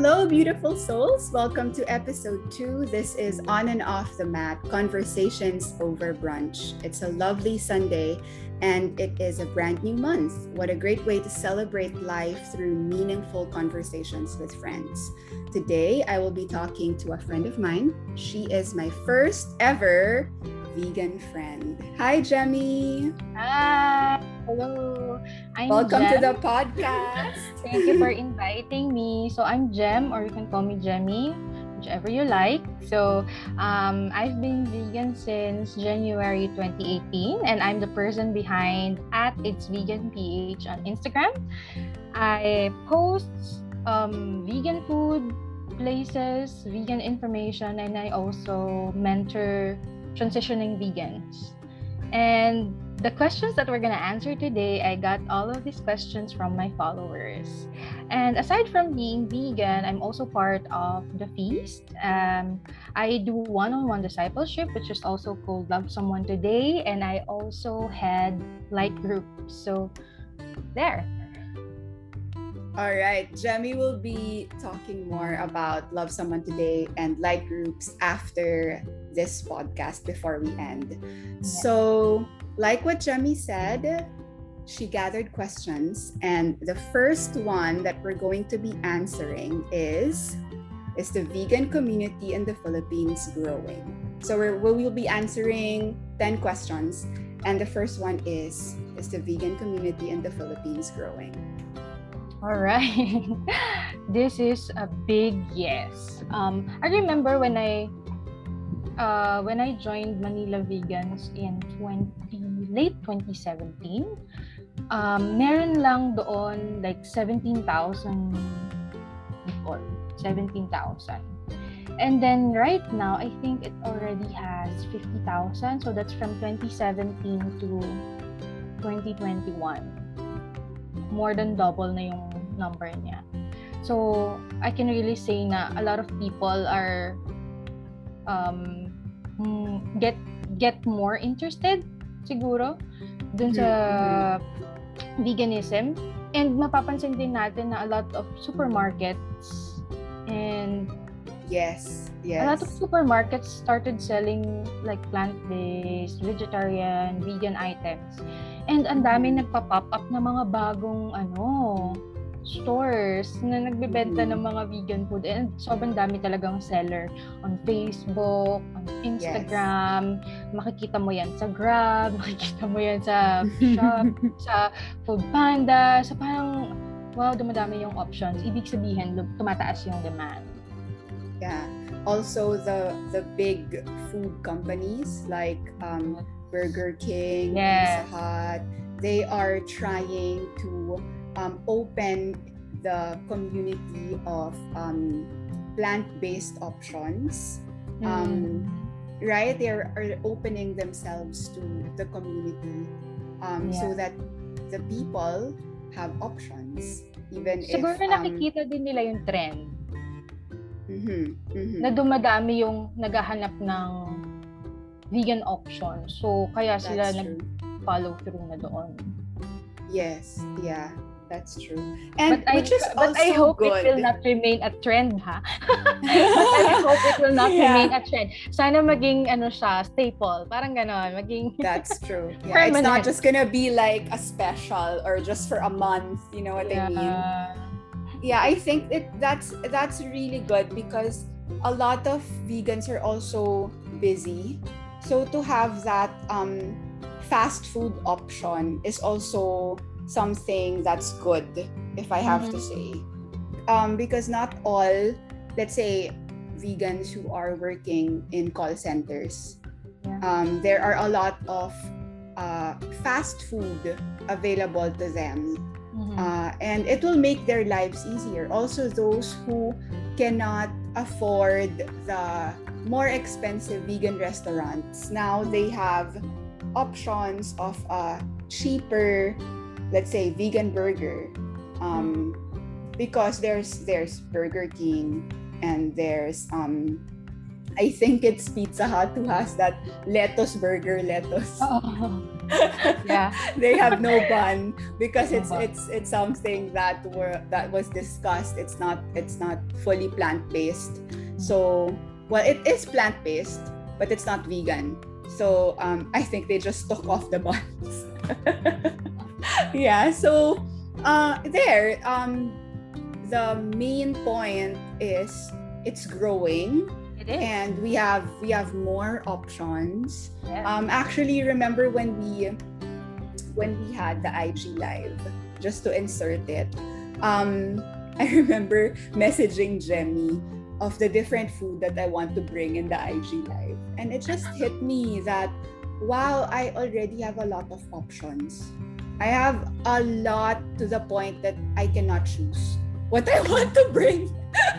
Hello, beautiful souls. Welcome to episode two. This is On and Off the Mat Conversations over Brunch. It's a lovely Sunday and it is a brand new month. What a great way to celebrate life through meaningful conversations with friends. Today, I will be talking to a friend of mine. She is my first ever vegan friend. Hi, Jemmy. Hi. Hello. I'm Welcome Jem. to the podcast. Thank you for inviting me. So I'm Jem, or you can call me Jemmy, whichever you like. So um, I've been vegan since January 2018, and I'm the person behind at It's Vegan PH on Instagram. I post um, vegan food places, vegan information, and I also mentor transitioning vegans. And the questions that we're going to answer today, I got all of these questions from my followers. And aside from being vegan, I'm also part of the feast. Um, I do one on one discipleship, which is also called Love Someone Today. And I also had light groups. So, there. All right. Jemmy will be talking more about Love Someone Today and light groups after this podcast before we end. So, like what Jemmy said, she gathered questions, and the first one that we're going to be answering is Is the vegan community in the Philippines growing? So, we will be answering 10 questions, and the first one is Is the vegan community in the Philippines growing? All right. this is a big yes. Um, I remember when I uh, when I joined Manila Vegans in 20 late 2017. Um, meron lang doon like 17,000 people. 17,000. And then right now, I think it already has 50,000. So that's from 2017 to 2021 more than double na yung number niya. So, I can really say na a lot of people are um, mm, get get more interested siguro dun sa mm-hmm. veganism and mapapansin din natin na a lot of supermarkets and yes yes a lot of supermarkets started selling like plant-based vegetarian vegan items And ang dami mm. nagpa-pop up na mga bagong ano, stores na nagbebenta ng mga vegan food and sobrang dami talagang seller on Facebook, on Instagram, yes. makikita mo yan sa Grab, makikita mo yan sa shop, sa Food Panda, sa so parang wow, dumadami yung options. Ibig sabihin, tumataas yung demand. Yeah. Also the the big food companies like um Burger King, yes. Pizza Hut, they are trying to um, open the community of um, plant-based options. Mm. Um, right, they are, are, opening themselves to the community um, yeah. so that the people have options. Even Siguro if, um, nakikita din nila yung trend. Mm-hmm, mm-hmm. Na dumadami yung naghahanap ng vegan option. So, kaya sila nag-follow through na doon. Yes, yeah. That's true. And but which I, is but I hope good. it will not remain a trend, ha? but I hope it will not yeah. remain a trend. Sana maging ano siya, staple. Parang ganon, maging That's true. Yeah, it's not just gonna be like a special or just for a month, you know what yeah. I mean? Yeah, I think it that's that's really good because a lot of vegans are also busy so to have that um, fast food option is also something that's good, if I have mm-hmm. to say. Um, because not all, let's say, vegans who are working in call centers, yeah. um, there are a lot of uh, fast food available to them. Mm-hmm. Uh, and it will make their lives easier. Also, those who cannot afford the more expensive vegan restaurants now they have options of a cheaper let's say vegan burger um, because there's there's burger king and there's um, I think it's Pizza Hut who has that lettuce burger lettuce. Oh. yeah. they have no bun because it's it's it's something that were that was discussed. It's not it's not fully plant-based. So, well, it is plant-based, but it's not vegan. So, um, I think they just took off the buns. yeah, so uh there um the main point is it's growing it is. and we have we have more options Yeah. um actually remember when we when we had the ig live just to insert it um i remember messaging jemmy of the different food that i want to bring in the ig live. And it just hit me that wow i already have a lot of options i have a lot to the point that i cannot choose what i want to bring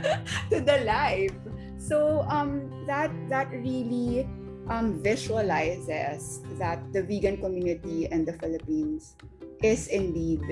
to the live. So um that that really um visualizes that the vegan community in the philippines is indeed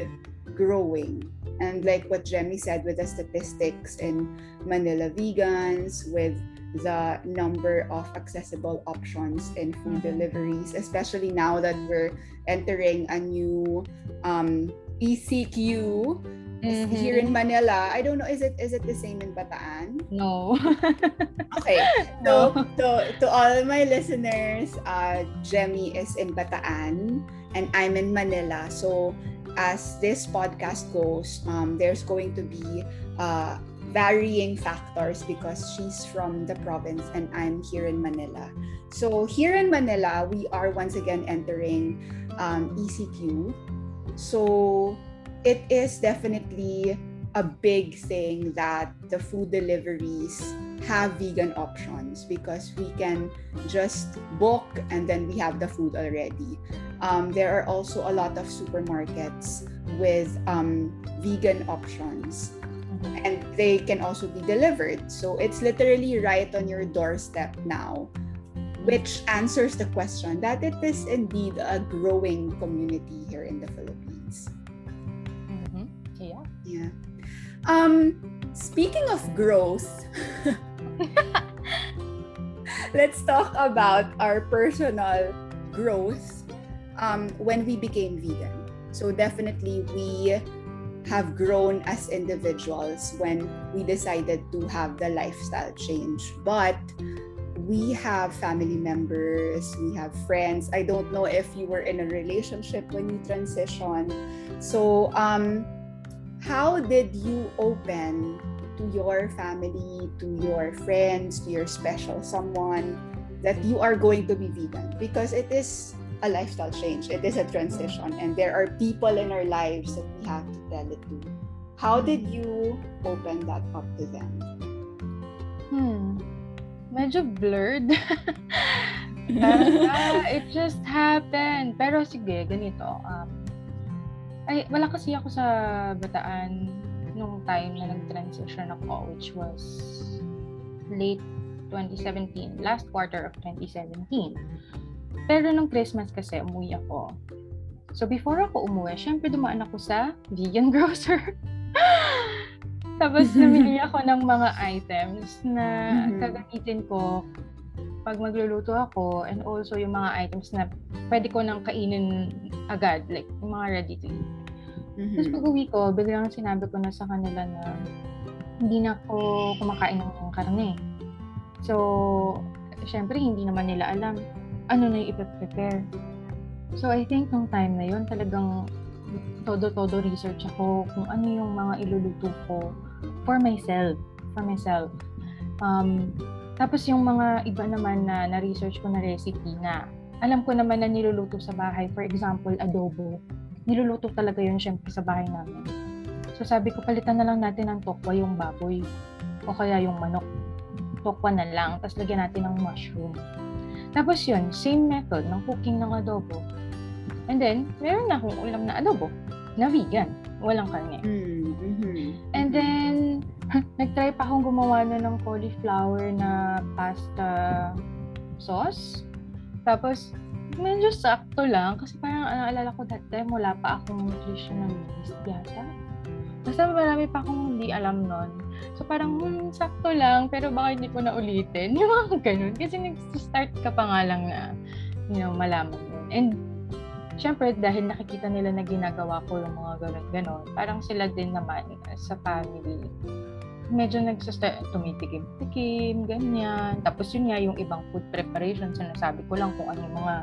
growing and like what Jemmy said with the statistics in Manila vegans with the number of accessible options in food Mhm. deliveries especially now that we're entering a new um, ECQ Mhm. here in Manila. I don't know, is it is it the same in Bataan? No. Okay. So to, to all my listeners, uh, Jemmy is in Bataan and I'm in Manila. So as this podcast goes, um, there's going to be uh, varying factors because she's from the province and I'm here in Manila. So here in Manila, we are once again entering um, ECQ. So it is definitely a big thing that the food deliveries have vegan options because we can just book and then we have the food already. Um, there are also a lot of supermarkets with um, vegan options and they can also be delivered. So it's literally right on your doorstep now, which answers the question that it is indeed a growing community here in the Philippines. Mhm. Yeah. Yeah. Um, speaking of growth, let's talk about our personal growth um, when we became vegan. So definitely we have grown as individuals when we decided to have the lifestyle change. But we have family members, we have friends. I don't know if you were in a relationship when you transitioned. So um how did you open to your family, to your friends, to your special someone that you are going to be vegan? Because it is a lifestyle change, it is a transition, and there are people in our lives that we have to tell it to. How did you open that up to them? Hmm. Medyo blurred. Ah, it just happened. Pero sige, ganito. Um, ay, wala kasi ako sa Bataan nung time na nag-transition ako, which was late 2017, last quarter of 2017. Pero nung Christmas kasi, umuwi ako. So before ako umuwi, syempre dumaan ako sa vegan grocer. Tapos namili ako ng mga items na Mhm. gagamitin ko pag magluluto ako and also yung mga items na pwede ko nang kainin agad, like yung mga ready to eat. Tapos Mhm. pag uwi ko, biglang sinabi ko na sa kanila na hindi na ako kumakain ng karne. So, syempre hindi naman nila alam ano na yung ipe-prepare. So, I think nung time na yun, talagang todo-todo research ako kung ano yung mga iluluto ko for myself. For myself. Um, tapos yung mga iba naman na na-research ko na recipe na alam ko naman na niluluto sa bahay. For example, adobo. Niluluto talaga yun syempre sa bahay namin. So sabi ko, palitan na lang natin ng tokwa yung baboy. O kaya yung manok. Tokwa na lang. Tapos lagyan natin ng mushroom. Tapos yun, same method ng cooking ng adobo. And then, meron na akong ulam na adobo na vegan. Walang karne. Mhm. And then, nag-try pa akong gumawa na ng cauliflower na pasta sauce. Tapos, medyo sakto lang kasi parang naalala ko that time wala pa akong nutritionalist yata. Basta marami pa akong hindi alam nun. So parang, hmm, sakto lang, pero baka hindi ko na ulitin. Yung mga ganun. Kasi nag-start ka pa nga lang na, you know, malaman yun. And, syempre, dahil nakikita nila na ginagawa ko yung mga ganun-ganon, parang sila din naman sa family, medyo nagsastart, tumitikim-tikim, ganyan. Tapos yun nga, yung ibang food preparation, sinasabi ko lang kung ano mga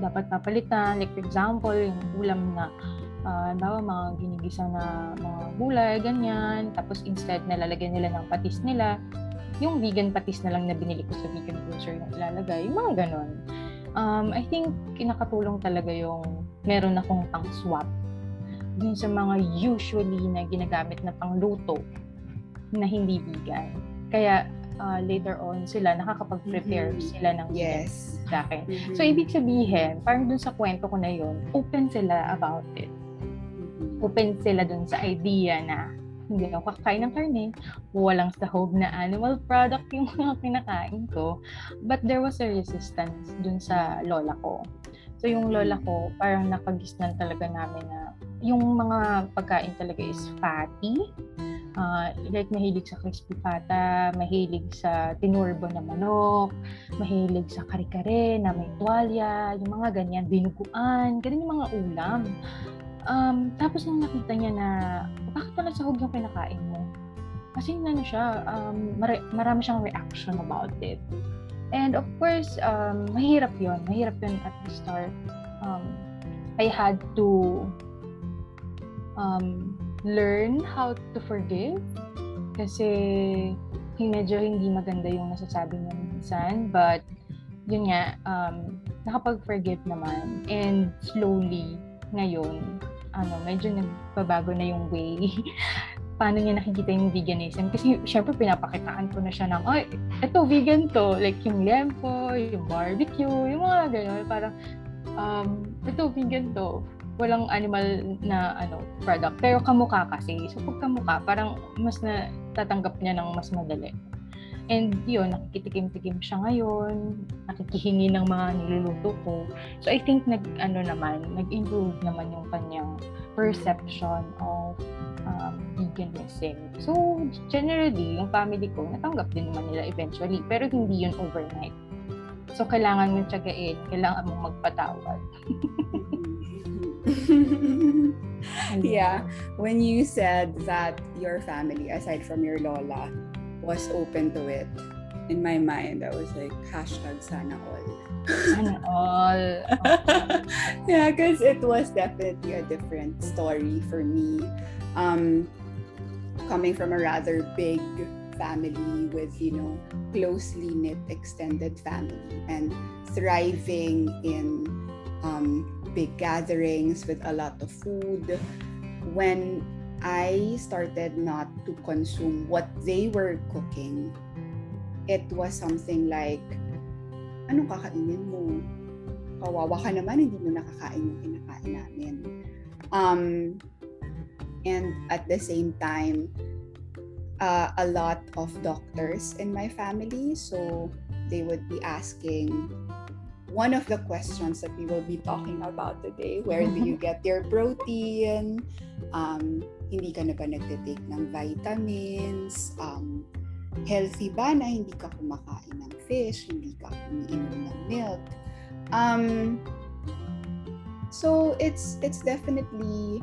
dapat papalitan. Like, for example, yung ulam na uh, bawa mga ginigisa na mga gulay, ganyan. Tapos instead, nalalagyan nila ng patis nila. Yung vegan patis na lang na binili ko sa vegan grocer yung ilalagay. Mga ganon. Um, I think kinakatulong talaga yung meron akong pang swap dun sa mga usually na ginagamit na pangluto na hindi vegan. Kaya uh, later on sila nakakapag-prepare mm-hmm. sila ng yes. sa akin. Mm-hmm. So ibig sabihin, parang dun sa kwento ko na yun, open sila about it open sila dun sa idea na hindi ako kakain ng karne, walang sahog na animal product yung mga kinakain ko. But there was a resistance dun sa lola ko. So yung lola ko, parang nakagisnan talaga namin na yung mga pagkain talaga is fatty. Uh, like mahilig sa crispy pata, mahilig sa tinurbo na manok, mahilig sa kare-kare na may tuwalya, yung mga ganyan, dinuguan, ganyan yung mga ulam. Um, tapos nung nakita niya na, bakit pala sahog yung kinakain mo? Kasi ano siya, um, mar- marami siyang reaction about it. And of course, um, mahirap yon Mahirap yon at the start. Um, I had to um, learn how to forgive. Kasi medyo hindi maganda yung nasasabi niya minsan. But, yun nga, um, nakapag-forgive naman. And slowly, ngayon, ano, medyo nagbabago na yung way paano niya nakikita yung veganism. Kasi syempre pinapakitaan ko na siya ng, ay, eto vegan to. Like yung lempo, yung barbecue, yung mga gano'n. Parang, um, ito vegan to. Walang animal na ano product. Pero kamukha kasi. So pag kamukha, parang mas na tatanggap niya ng mas madali. And yun, nakikitikim-tikim siya ngayon, nakikihingi ng mga niluluto ko. So I think nag, ano naman, nag-improve naman yung kanyang perception of um, veganism. So generally, yung family ko, natanggap din naman nila eventually, pero hindi yun overnight. So kailangan mong tiyagain, kailangan mong magpatawad. yeah, when you said that your family, aside from your lola, was open to it, in my mind, I was like, hashtag sana all. Sana all. yeah, because it was definitely a different story for me. Um, coming from a rather big family with, you know, closely knit extended family and thriving in um, big gatherings with a lot of food. When I started not to consume what they were cooking, it was something like, anong kakainin mo? Kawawa ka naman, hindi mo nakakain yung kinakain namin. Um, and at the same time, uh, a lot of doctors in my family, so they would be asking, one of the questions that we will be talking about today, where do you get your protein? Um, hindi ka na ba nagtitake ng vitamins? Um, healthy ba na hindi ka kumakain ng fish, hindi ka umiinom ng milk? Um, so it's it's definitely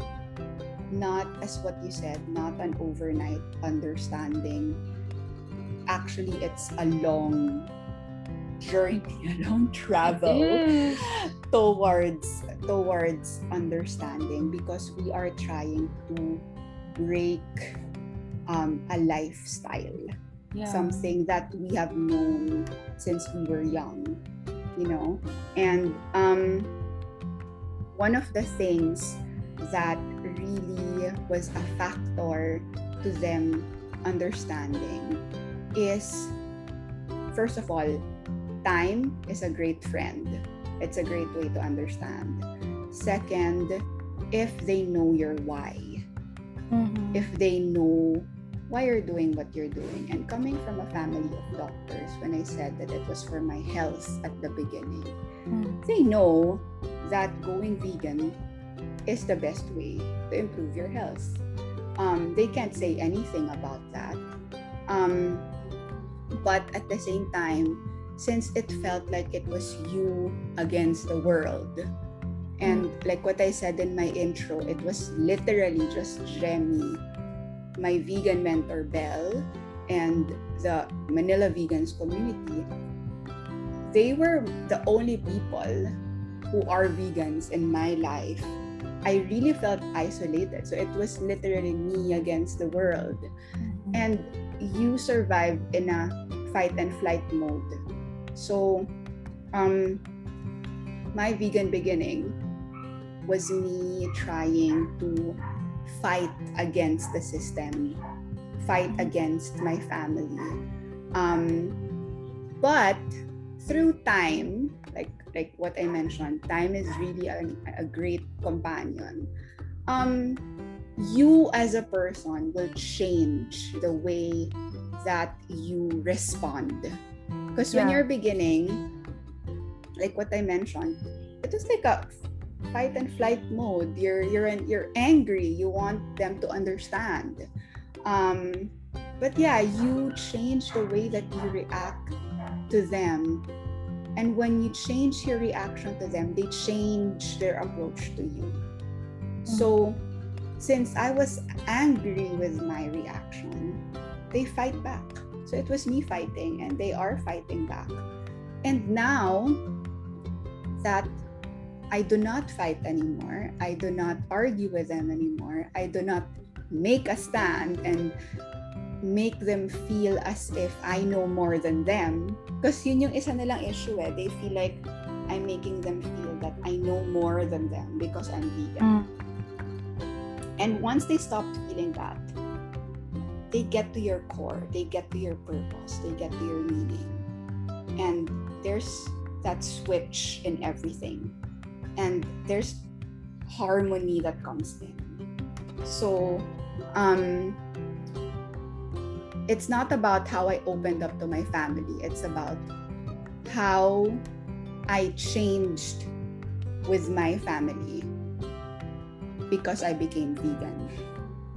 not as what you said, not an overnight understanding. Actually, it's a long journey, a long travel towards towards understanding because we are trying to break um, a lifestyle, yeah. something that we have known since we were young, you know. And um, one of the things that really was a factor to them understanding is, first of all, time is a great friend. It's a great way to understand. Second, if they know your why mm-hmm. if they know why you're doing what you're doing. And coming from a family of doctors, when I said that it was for my health at the beginning, mm-hmm. they know that going vegan is the best way to improve your health. um, they can't say anything about that. Um, but at the same time, since it felt like it was you against the world, and like what I said in my intro, it was literally just Remy, my vegan mentor Belle, and the Manila Vegans community. They were the only people who are vegans in my life I really felt isolated. So it was literally me against the world. Mm-hmm. And you survived in a fight and flight mode. So um my vegan beginning was me trying to fight against the system, fight against my family. Um, but through time, like like what I mentioned, time is really a, a great companion. Um, you as a person will change the way that you respond. Because yeah. when you're beginning, like what I mentioned, it was like a fight and flight mode. You're you're you're angry. You want them to understand. Um, but yeah, you change the way that you react to them and when you change your reaction to them, they change their approach to you. So, since I was angry with my reaction, they fight back. So it was me fighting, and they are fighting back. And now that I do not fight anymore, I do not argue with them anymore, I do not make a stand and make them feel as if I know more than them. Because yun yung isa nilang issue eh. They feel like I'm making them feel that I know more than them because I'm vegan. Mm. And once they stop feeling that, they get to your core, they get to your purpose, they get to your meaning. And there's that switch in everything. And there's harmony that comes in. So, um, it's not about how I opened up to my family. It's about how I changed with my family because I became vegan.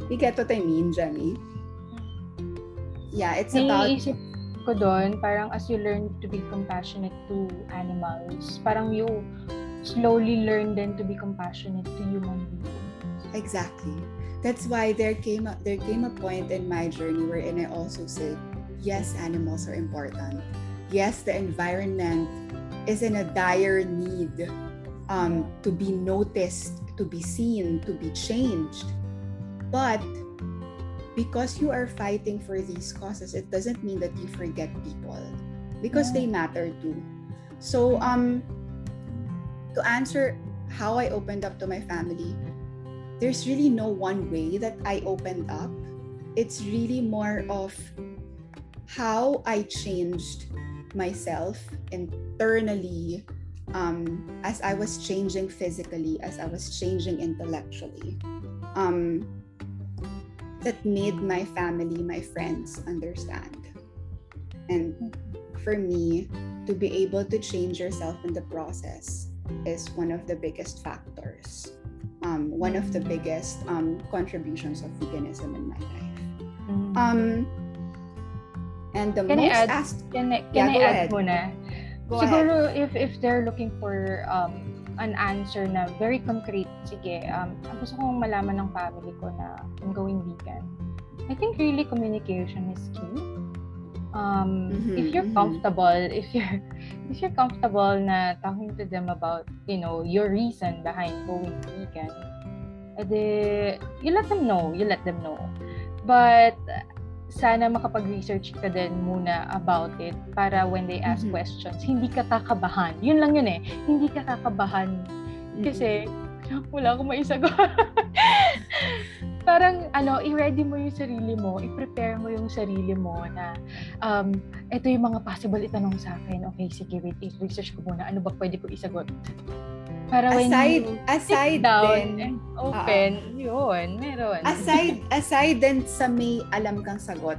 You get what I mean, Jenny? Yeah, it's about... Naiisip ko doon, parang as you learn to be compassionate to animals, parang you slowly learn then to be compassionate to human beings. Exactly that's why there came a, there came a point in my journey wherein I also say, yes, animals are important. Yes, the environment is in a dire need um, to be noticed, to be seen, to be changed. But because you are fighting for these causes, it doesn't mean that you forget people because they matter too. So um to answer how I opened up to my family, there's really no one way that I opened up. It's really more of how I changed myself internally um, as I was changing physically, as I was changing intellectually. Um, that made my family, my friends understand. And for me, to be able to change yourself in the process is one of the biggest factors um, one of the biggest um, contributions of veganism in my life. Mm. Um, and the can most I add, asked, can I, can yeah, I add ahead. muna? Go Siguro ahead. if if they're looking for um, an answer na very concrete, sige, um, gusto kong malaman ng family ko na I'm going vegan. I think really communication is key. Um, mm-hmm, if you're mm-hmm. comfortable, if you're if you're comfortable na talking to them about, you know, your reason behind going vegan, edi, you let them know, you let them know. But, sana makapag-research ka din muna about it para when they ask mm-hmm. questions, hindi ka kakabahan. Yun lang yun eh. Hindi ka kakabahan. Kasi, mm-hmm. wala akong maisagot. parang ano, i-ready mo yung sarili mo, i-prepare mo yung sarili mo na um, ito yung mga possible itanong sa akin. Okay, sige, wait, i-research ko muna. Ano ba pwede ko isagot? Para when aside, you aside sit down din, and open, uh, yun, meron. Aside, aside din sa may alam kang sagot,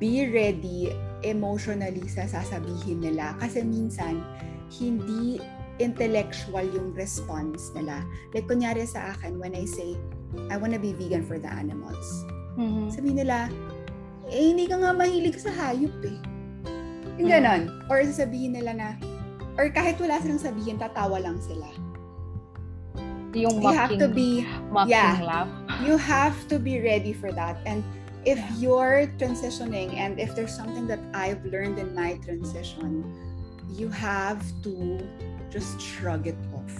be ready emotionally sa sasabihin nila. Kasi minsan, hindi intellectual yung response nila. Like, kunyari sa akin, when I say, I want to be vegan for the animals. Mhm. Sabihin nila, eh, hindi ka nga mahilig sa hayop eh. Yung Mm. ganon. Or sasabihin nila na, or kahit wala silang sabihin, tatawa lang sila. Yung You have mocking, to be, mocking yeah. laugh. you have to be ready for that. And if you're transitioning and if there's something that I've learned in my transition, you have to just shrug it off.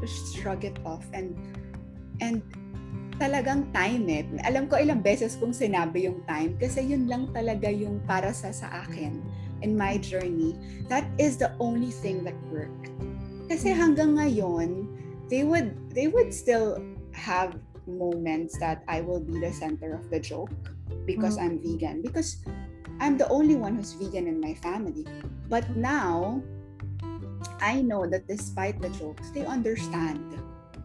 Just shrug it off and and talagang time eh. Alam ko ilang beses kong sinabi yung time kasi yun lang talaga yung para sa sa akin in my journey. That is the only thing that worked. Kasi hanggang ngayon, they would they would still have moments that I will be the center of the joke because Mm. I'm vegan because I'm the only one who's vegan in my family. But now I know that despite the jokes, they understand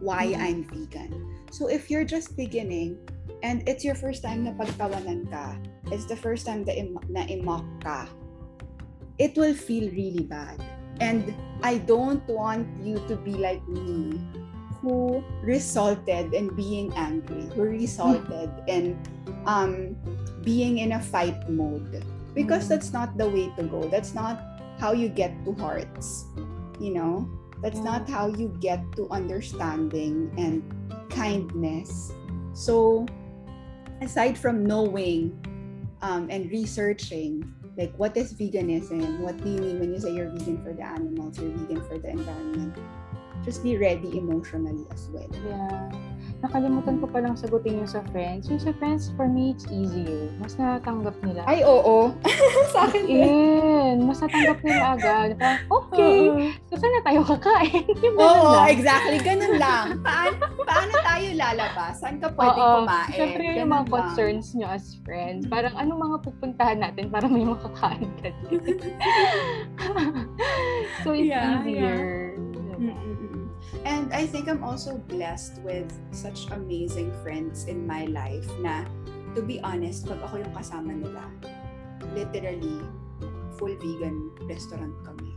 why Mhm. I'm vegan. So if you're just beginning and it's your first time na pagtawanan ka, it's the first time na, im- na imok ka, it will feel really bad. And I don't want you to be like me who resulted in being angry, who resulted in um, being in a fight mode. Because Mm. that's not the way to go. That's not how you get to hearts. You know? That's Mm. not how you get to understanding and kindness. So, aside from knowing um, and researching, like what is veganism? What do you mean when you say you're vegan for the animals, you're vegan for the environment? Just be ready emotionally as well. Yeah. Nakalimutan ko palang sagutin yung sa friends. Yung sa friends, for me, it's easier. Mas natatanggap nila. Ay, oo. Sa akin din. In. Mas natanggap nila agad. Parang, okay. So, saan na tayo kakain? yung Oo, lang. exactly. Ganun lang. Paano, paano tayo lalabas? Saan ka pwede Oo. kumain? Siyempre, yung Ganun mga lang. concerns nyo as friends. Parang, anong mga pupuntahan natin para may makakain ka din? so, it's Yeah, easier. Mm-mm-mm. And I think I'm also blessed with such amazing friends in my life na, to be honest, pag ako yung kasama nila, literally, full vegan restaurant kami.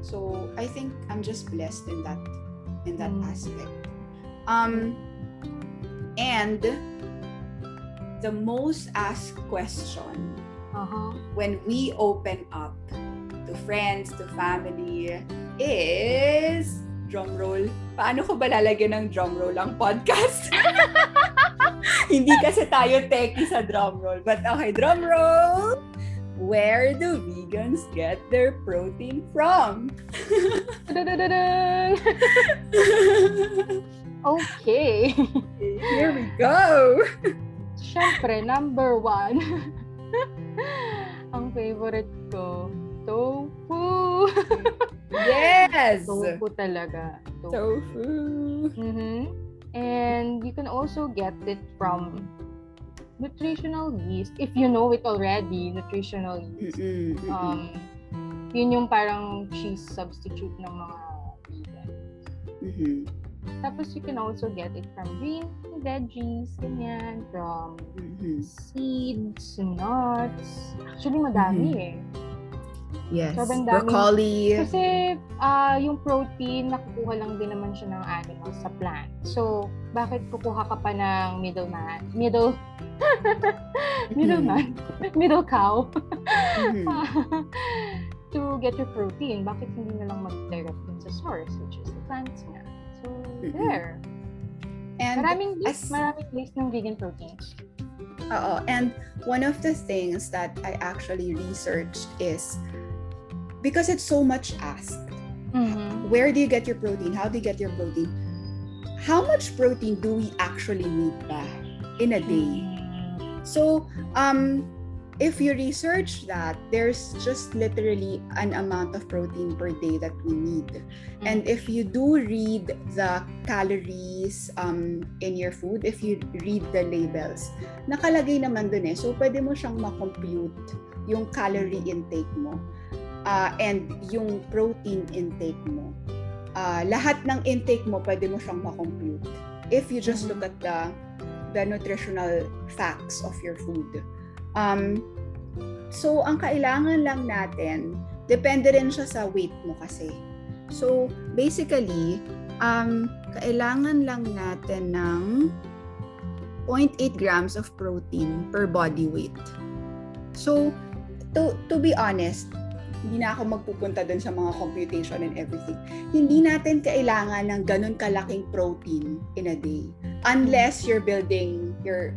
So, I think I'm just blessed in that in that Mm. aspect. Um, and the most asked question Uh-huh. when we open up to friends, to family, is drum roll. Paano ko ba lalagyan ng drum roll ang podcast? Hindi kasi tayo techie sa drum roll. But okay, drum roll! Where do vegans get their protein from? Okay. Here we go! Siyempre, number one. Ang favorite ko, tofu. Yes! tofu talaga. Tofu. Tofu. Mhm. And you can also get it from nutritional yeast. If you know it already, nutritional yeast. Mm-mm, mm-mm. Um, yun yung parang cheese substitute ng mga vegan. Mhm. Tapos you can also get it from green veggies, ganyan, from Mhm. seeds, nuts. Actually, madami eh. Yes. Sobrang daming- Broccoli. Kasi ah yung protein, nakukuha lang din naman siya ng animals sa plant. So, bakit kukuha ka pa ng middleman? Middle, middleman? Middle cow? Mhm. to get your protein. Bakit hindi na lang mag-direct dun sa source, which is the plants nga. So, Mhm. there. And Maraming, as- maraming place ng vegan proteins. Oo. And one of the things that I actually researched is because it's so much asked. Mhm. Where do you get your protein? How do you get your protein? How much protein do we actually need ba in a day? So, um, if you research that, there's just literally an amount of protein per day that we need. And if you do read the calories um, in your food, if you read the labels, nakalagay naman dun eh. So, pwede mo siyang makompute yung calorie intake mo ah, and yung protein intake mo. Ah, lahat ng intake mo, pwede mo siyang makompute. If you just Mhm. look at the the nutritional facts of your food. Um, so, ang kailangan lang natin, depende rin siya sa weight mo kasi. So, basically, um, kailangan lang natin ng 0.8 grams of protein per body weight. So, to, to be honest, hindi na ako magpupunta dun sa mga computation and everything. Hindi natin kailangan ng ganun kalaking protein in a day. Unless you're building your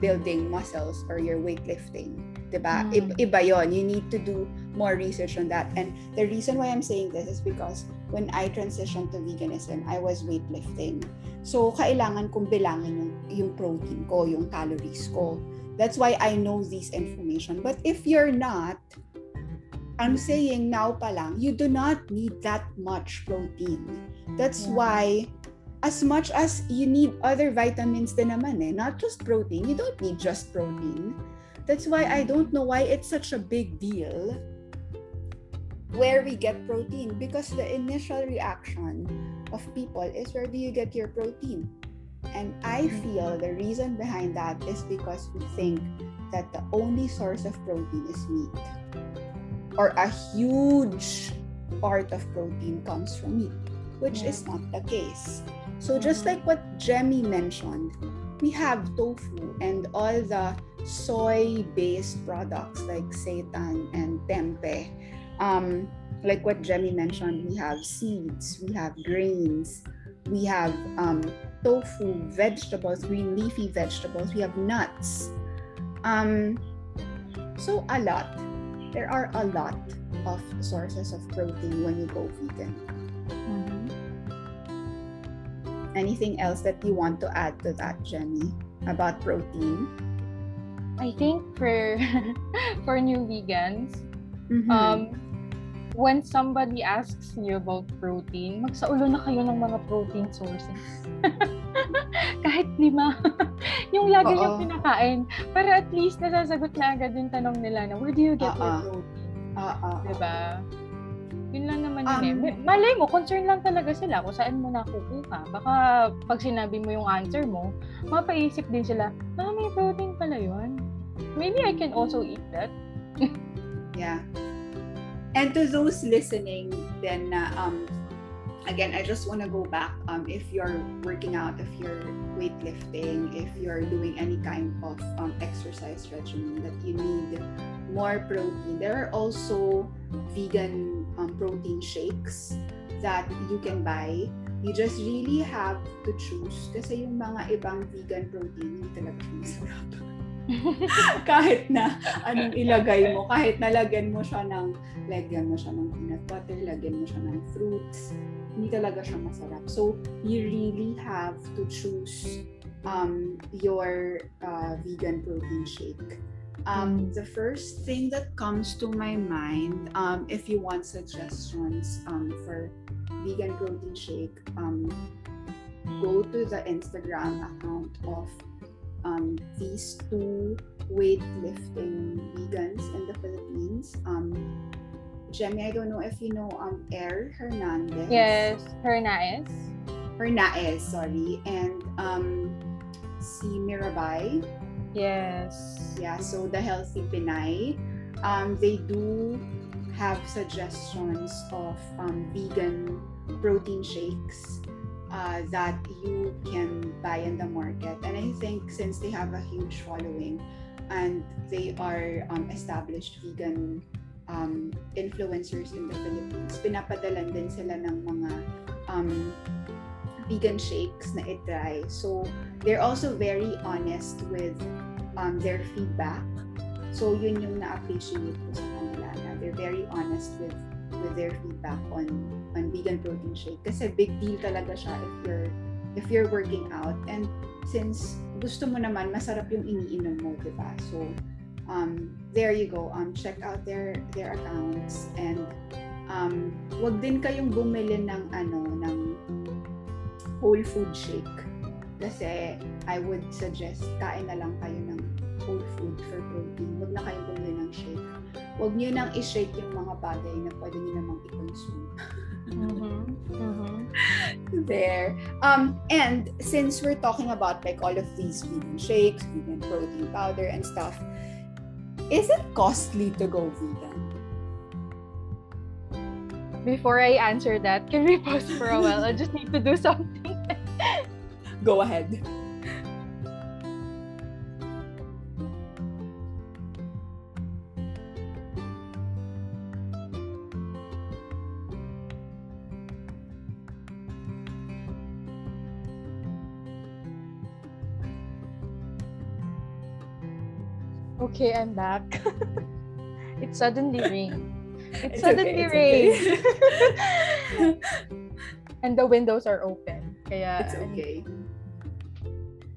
building muscles or your weightlifting. Diba? Mm. Iba yon. You need to do more research on that. And the reason why I'm saying this is because when I transitioned to veganism, I was weightlifting. So, kailangan kong bilangin yung, yung protein ko, yung calories ko. That's why I know this information. But if you're not, I'm saying now pa lang, you do not need that much protein. That's yeah. why as much as you need other vitamins din naman eh, not just protein, you don't need just protein. That's why I don't know why it's such a big deal where we get protein because the initial reaction of people is where do you get your protein? And I feel the reason behind that is because we think that the only source of protein is meat. Or a huge part of protein comes from meat, which is not the case. So just like what Jemmy mentioned, we have tofu and all the soy-based products like seitan and tempeh. Um, like what Jemmy mentioned, we have seeds, we have grains, we have um, tofu, vegetables, green leafy vegetables, we have nuts. Um, so a lot. There are a lot of sources of protein when you go vegan. Mm-hmm. Anything else that you want to add to that, Jenny, about protein? I think for for new vegans, mm-hmm. um, when somebody asks you about protein, magsaulo na kayo ng mga protein sources. Kahit lima. yung lagi yung pinakain. Para at least nasasagot na agad yung tanong nila na, where do you get Uh-oh. your protein? Uh-oh. Diba? Yun lang naman yun eh. um, eh. Malay mo, concern lang talaga sila kung saan mo nakukuha. Baka pag sinabi mo yung answer mo, mapaisip din sila, ah, may protein pala yun. Maybe I can also eat that. yeah. And to those listening, then uh, um, again, I just want to go back. Um, if you're working out, if you're weightlifting, if you're doing any kind of um, exercise regimen that you need more protein, there are also vegan um, protein shakes that you can buy. You just really have to choose kasi yung mga ibang vegan protein hindi talaga masarap. kahit na anong ilagay mo, kahit nalagyan mo siya ng, lagyan mo siya ng peanut butter, lagyan mo siya ng fruits, hindi talaga siya masarap. So, you really have to choose um, your uh, vegan protein shake. Um, mm. the first thing that comes to my mind, um, if you want suggestions um, for vegan protein shake, um, go to the Instagram account of um, these two weightlifting vegans in the Philippines. Um, Jemmy, I don't know if you know um Air Hernandez. Yes, Hernaez. Hernaez, sorry. And um si Mirabai. Yes. Yeah, so the Healthy Pinay. Um, they do have suggestions of um, vegan protein shakes uh, that you can buy in the market. And I think since they have a huge following and they are um, established vegan um, influencers in the Philippines, pinapadalan din sila ng mga um, vegan shakes na itry. So they're also very honest with um, their feedback. So yun yung na-appreciate ko sa kanila na they're very honest with with their feedback on on vegan protein shake kasi big deal talaga siya if you're if you're working out and since gusto mo naman masarap yung iniinom mo, 'di ba? So um there you go. Um check out their their accounts and um wag din kayong bumili ng ano ng whole food shake kasi I would suggest kain na lang kayo ng whole food for protein. Huwag na kayong bumili ng shake huwag niyo nang i-shake yung mga bagay na pwede niyo namang i-consume. mm-hmm. Mm-hmm. There. Um, and since we're talking about like all of these vegan shakes, vegan protein powder and stuff, is it costly to go vegan? before I answer that, can we pause for a while? I just need to do something. Go ahead. Okay, I'm back. it suddenly rained. It it's suddenly okay, rained. Okay. and the windows are open. Kaya, it's okay.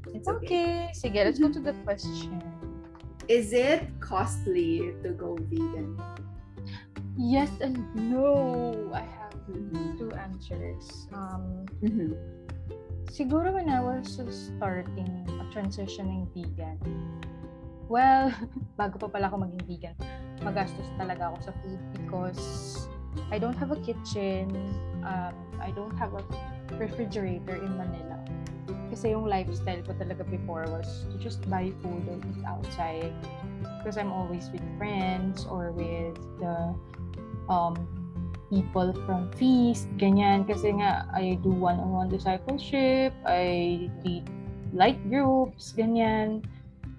It's okay. okay. Sige, let's go to the question. Is it costly to go vegan? Yes and no. I have mm-hmm. two answers. Um, mm-hmm. Siguro when I was starting a transitioning vegan, well, bago pa pala ako maging vegan, magastos talaga ako sa food because I don't have a kitchen, um, I don't have a refrigerator in Manila. Kasi yung lifestyle ko talaga before was to just buy food or eat outside because I'm always with friends or with the um, people from Feast, ganyan. Kasi nga, I do one-on-one discipleship, I lead light groups, ganyan.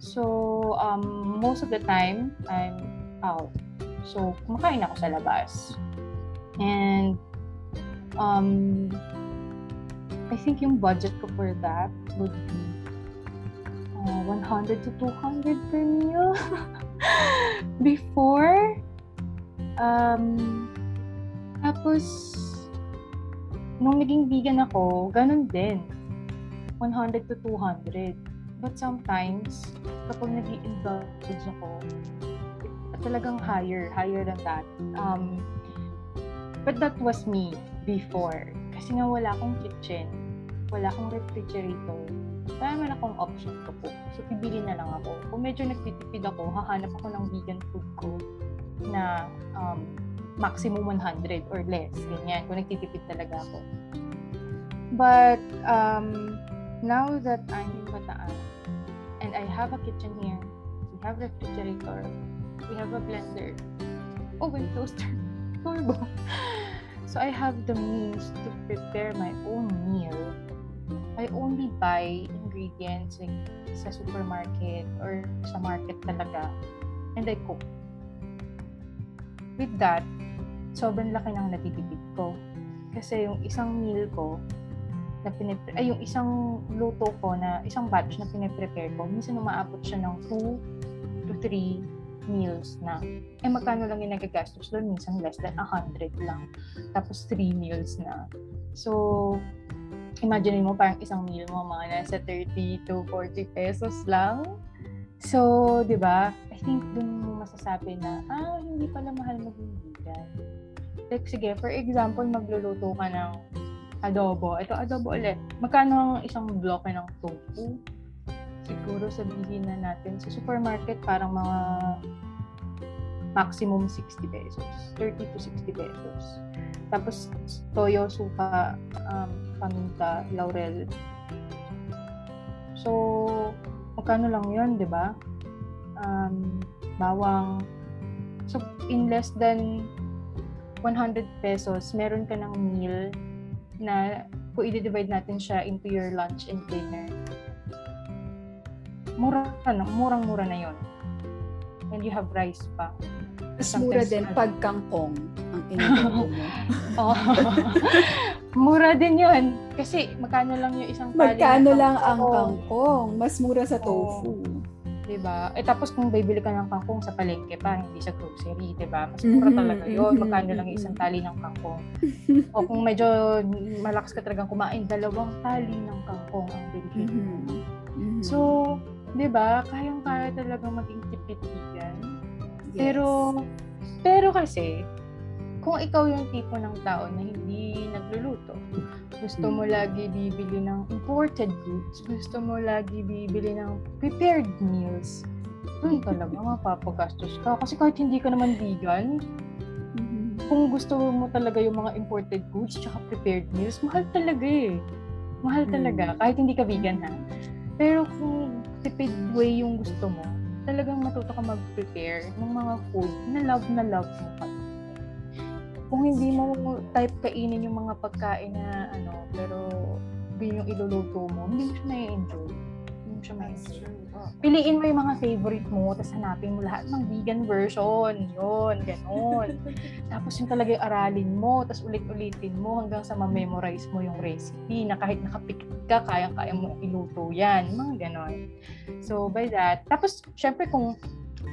So, um, most of the time, I'm out. So, kumakain ako sa labas. And, um, I think yung budget ko for that would be uh, 100 to 200 per meal. Before, um, tapos, nung naging vegan ako, ganun din. 100 to 200. But sometimes, kapag nag indulge ako, talagang higher, higher than that. Um, but that was me before. Kasi nga wala akong kitchen, wala akong refrigerator, wala naman akong option to cook. So, pibili na lang ako. Kung medyo nagtitipid ako, hahanap ako ng vegan food ko na um, maximum 100 or less. Ganyan, kung nagtitipid talaga ako. But, um, now that I'm in Bataan, and I have a kitchen here, we have refrigerator, we have a blender, oven toaster, turbo. So I have the means to prepare my own meal. I only buy ingredients like sa supermarket or sa market talaga and I cook. With that, sobrang laki ng natitipid ko. Kasi yung isang meal ko, na pinipre- ay yung isang luto ko na isang batch na piniprepare ko, minsan umaabot siya ng 2 to 3 meals na. Eh, magkano lang yung nagagastos doon? Minsan less than 100 lang. Tapos 3 meals na. So, imagine mo parang isang meal mo mga nasa 30 to 40 pesos lang. So, di ba? I think dun mo masasabi na, ah, hindi pala mahal maging vegan. Like, sige, for example, magluluto ka ng adobo. Ito, adobo ulit. Magkano ang isang bloke ng tofu? Siguro sabihin na natin sa supermarket parang mga maximum 60 pesos. 30 to 60 pesos. Tapos toyo, suka, um, paminta, laurel. So, magkano lang yun, di ba? Um, bawang. So, in less than 100 pesos, meron ka ng meal na kung i-divide natin siya into your lunch and dinner, mura na, murang-mura na yon. And you have rice pa. Mas mura din ano. pag kangkong ang iniluto mo. oh. mura din yon Kasi magkano lang yung isang tali Magkano lang ang kangkong? Mas mura sa tofu. Oh. 'di ba? Eh tapos kung bibili ka ng kangkong sa palengke pa, hindi sa grocery, 'di ba? Mas mura mm-hmm. talaga 'yon. Magkano lang isang tali ng kangkong. o kung medyo malakas ka talagang kumain, dalawang tali ng kangkong ang bilhin. Mm-hmm. Mm-hmm. So, 'di ba? Kayang-kaya talaga maging tipid-tigan. Yes. Pero pero kasi kung ikaw yung tipo ng tao na hindi nagluluto, gusto mo hmm. lagi bibili ng imported goods, gusto mo lagi bibili ng prepared meals, doon talaga mapapagastos ka. Kasi kahit hindi ka naman vegan, mm-hmm. kung gusto mo talaga yung mga imported goods tsaka prepared meals, mahal talaga eh. Mahal talaga. Mm. Kahit hindi ka vegan ha. Pero kung tipid way yung gusto mo, talagang matuto ka mag-prepare ng mga food na love na love mo ka. kung hindi mo type kainin yung mga pagkain na ano, pero yun yung iluluto mo, hindi mo siya na-enjoy. Hindi mo siya ma-enjoy. Piliin mo yung mga favorite mo, tapos hanapin mo lahat ng vegan version. Yun, ganun. tapos yung talaga yung aralin mo, tapos ulit-ulitin mo hanggang sa ma-memorize mo yung recipe na kahit nakapikit ka, kayang-kaya mo iluto yan. Mga ganon. So, by that, tapos, syempre kung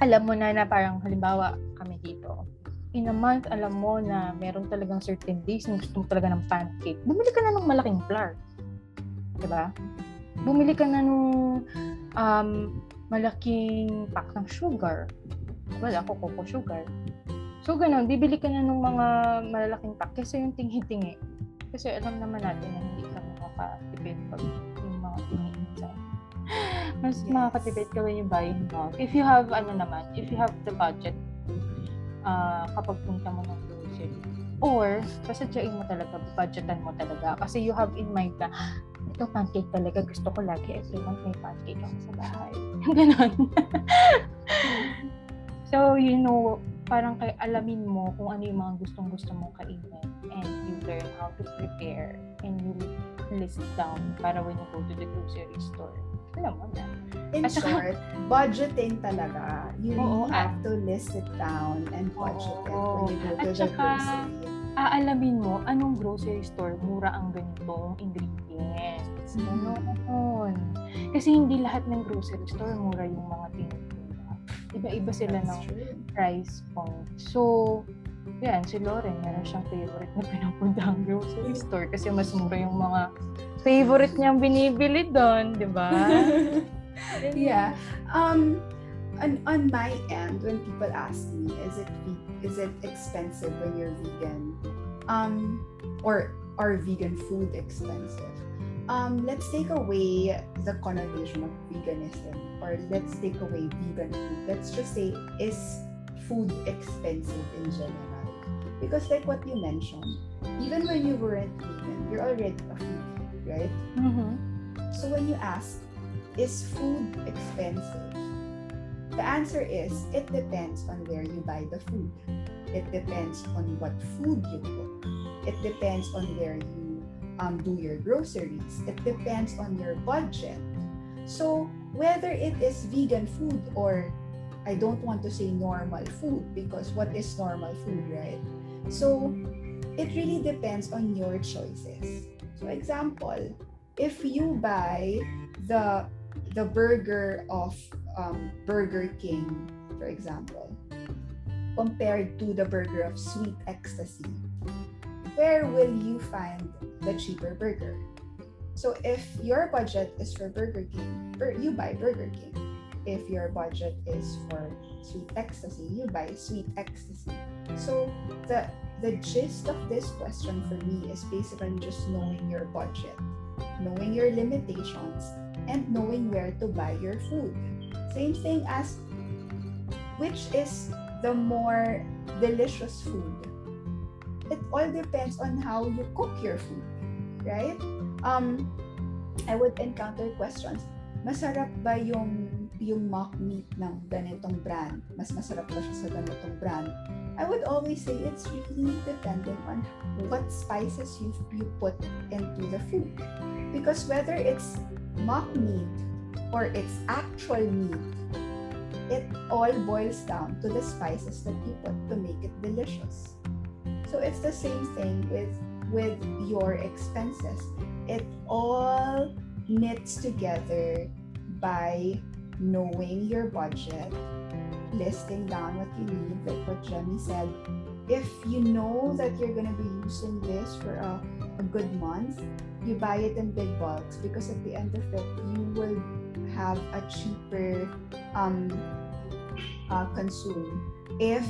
alam mo na na parang halimbawa kami dito, in a month, alam mo na meron talagang certain days na gusto mo talaga ng pancake, bumili ka na ng malaking flour. Diba? Bumili ka na nung um, malaking pack ng sugar. Well, ako cocoa sugar. So, ganun, bibili ka na ng mga malalaking pack kasi yung tingi-tingi. Kasi alam naman natin na hindi ka makakatipid pag yung mga tingi. Mas yes. makakatipid ka when you buy in bulk. If you have, ano naman, if you have the budget, uh, kapag punta mo ng grocery. Or, sasadyain mo talaga, budgetan mo talaga. Kasi you have in mind na, ito pancake talaga, gusto ko lagi every month may pancake ako sa bahay. Ganon. so, you know, parang kay alamin mo kung ano yung mga gustong gusto mong kainin and you learn how to prepare and you list down para when you go to the grocery store alam mo na. In At short, budgeting talaga. You oo, really have to list it down and budget oo, it when you go to At the saka, grocery. aalamin mo anong grocery store mura ang ganitong ingredients. Mm-hmm. Kasi hindi lahat ng grocery store mura yung mga tinutulak. Iba-iba sila That's ng true. price point. So, yan, si Lauren, meron siyang favorite na pinupunta ang grocery store kasi mas mura yung mga favorite niyang binibili doon, di ba? yeah. Um, on, on my end, when people ask me, is it is it expensive when you're vegan? Um, or are vegan food expensive? Um, let's take away the connotation of veganism, or let's take away vegan food. Let's just say, is food expensive in general? Because like what you mentioned, even when you weren't vegan, you're already a food right? Mm-hmm. So when you ask, is food expensive? The answer is it depends on where you buy the food. It depends on what food you cook. It depends on where you um, do your groceries. It depends on your budget. So whether it is vegan food or I don't want to say normal food because what is normal food, right? So it really depends on your choices. So example, if you buy the the burger of um, Burger King, for example, compared to the burger of Sweet Ecstasy, where will you find the cheaper burger? So if your budget is for Burger King, you buy Burger King. If your budget is for Sweet Ecstasy, you buy Sweet Ecstasy. So the the gist of this question for me is basically just knowing your budget, knowing your limitations, and knowing where to buy your food. Same thing as which is the more delicious food. It all depends on how you cook your food, right? Um, I would encounter questions. Masarap ba yung yung mock meat ng ganitong brand? Mas masarap ba siya sa ganitong brand? I would always say it's really dependent on what spices you you put into the food. Because whether it's mock meat or it's actual meat, it all boils down to the spices that you put to make it delicious. So it's the same thing with with your expenses. It all knits together by knowing your budget listing down what you need, like what Jenny said. If you know that you're going to be using this for a, a good month, you buy it in big bulks because at the end of it, you will have a cheaper um, uh, consume if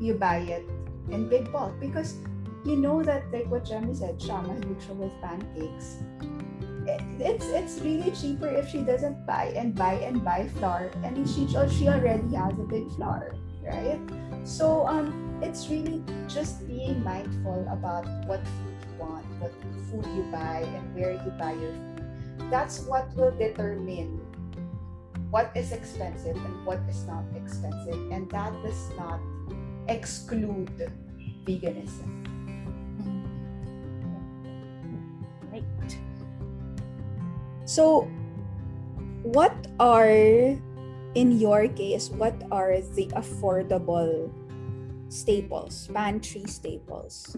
you buy it in big bulk because you know that like what Jeremy said, Shama Lucha with pancakes it's it's really cheaper if she doesn't buy and buy and buy flour. I mean, she she already has a big flour, right? So um, it's really just being mindful about what food you want, what food you buy, and where you buy your food. That's what will determine what is expensive and what is not expensive, and that does not exclude veganism. So, what are, in your case, what are the affordable staples, pantry staples?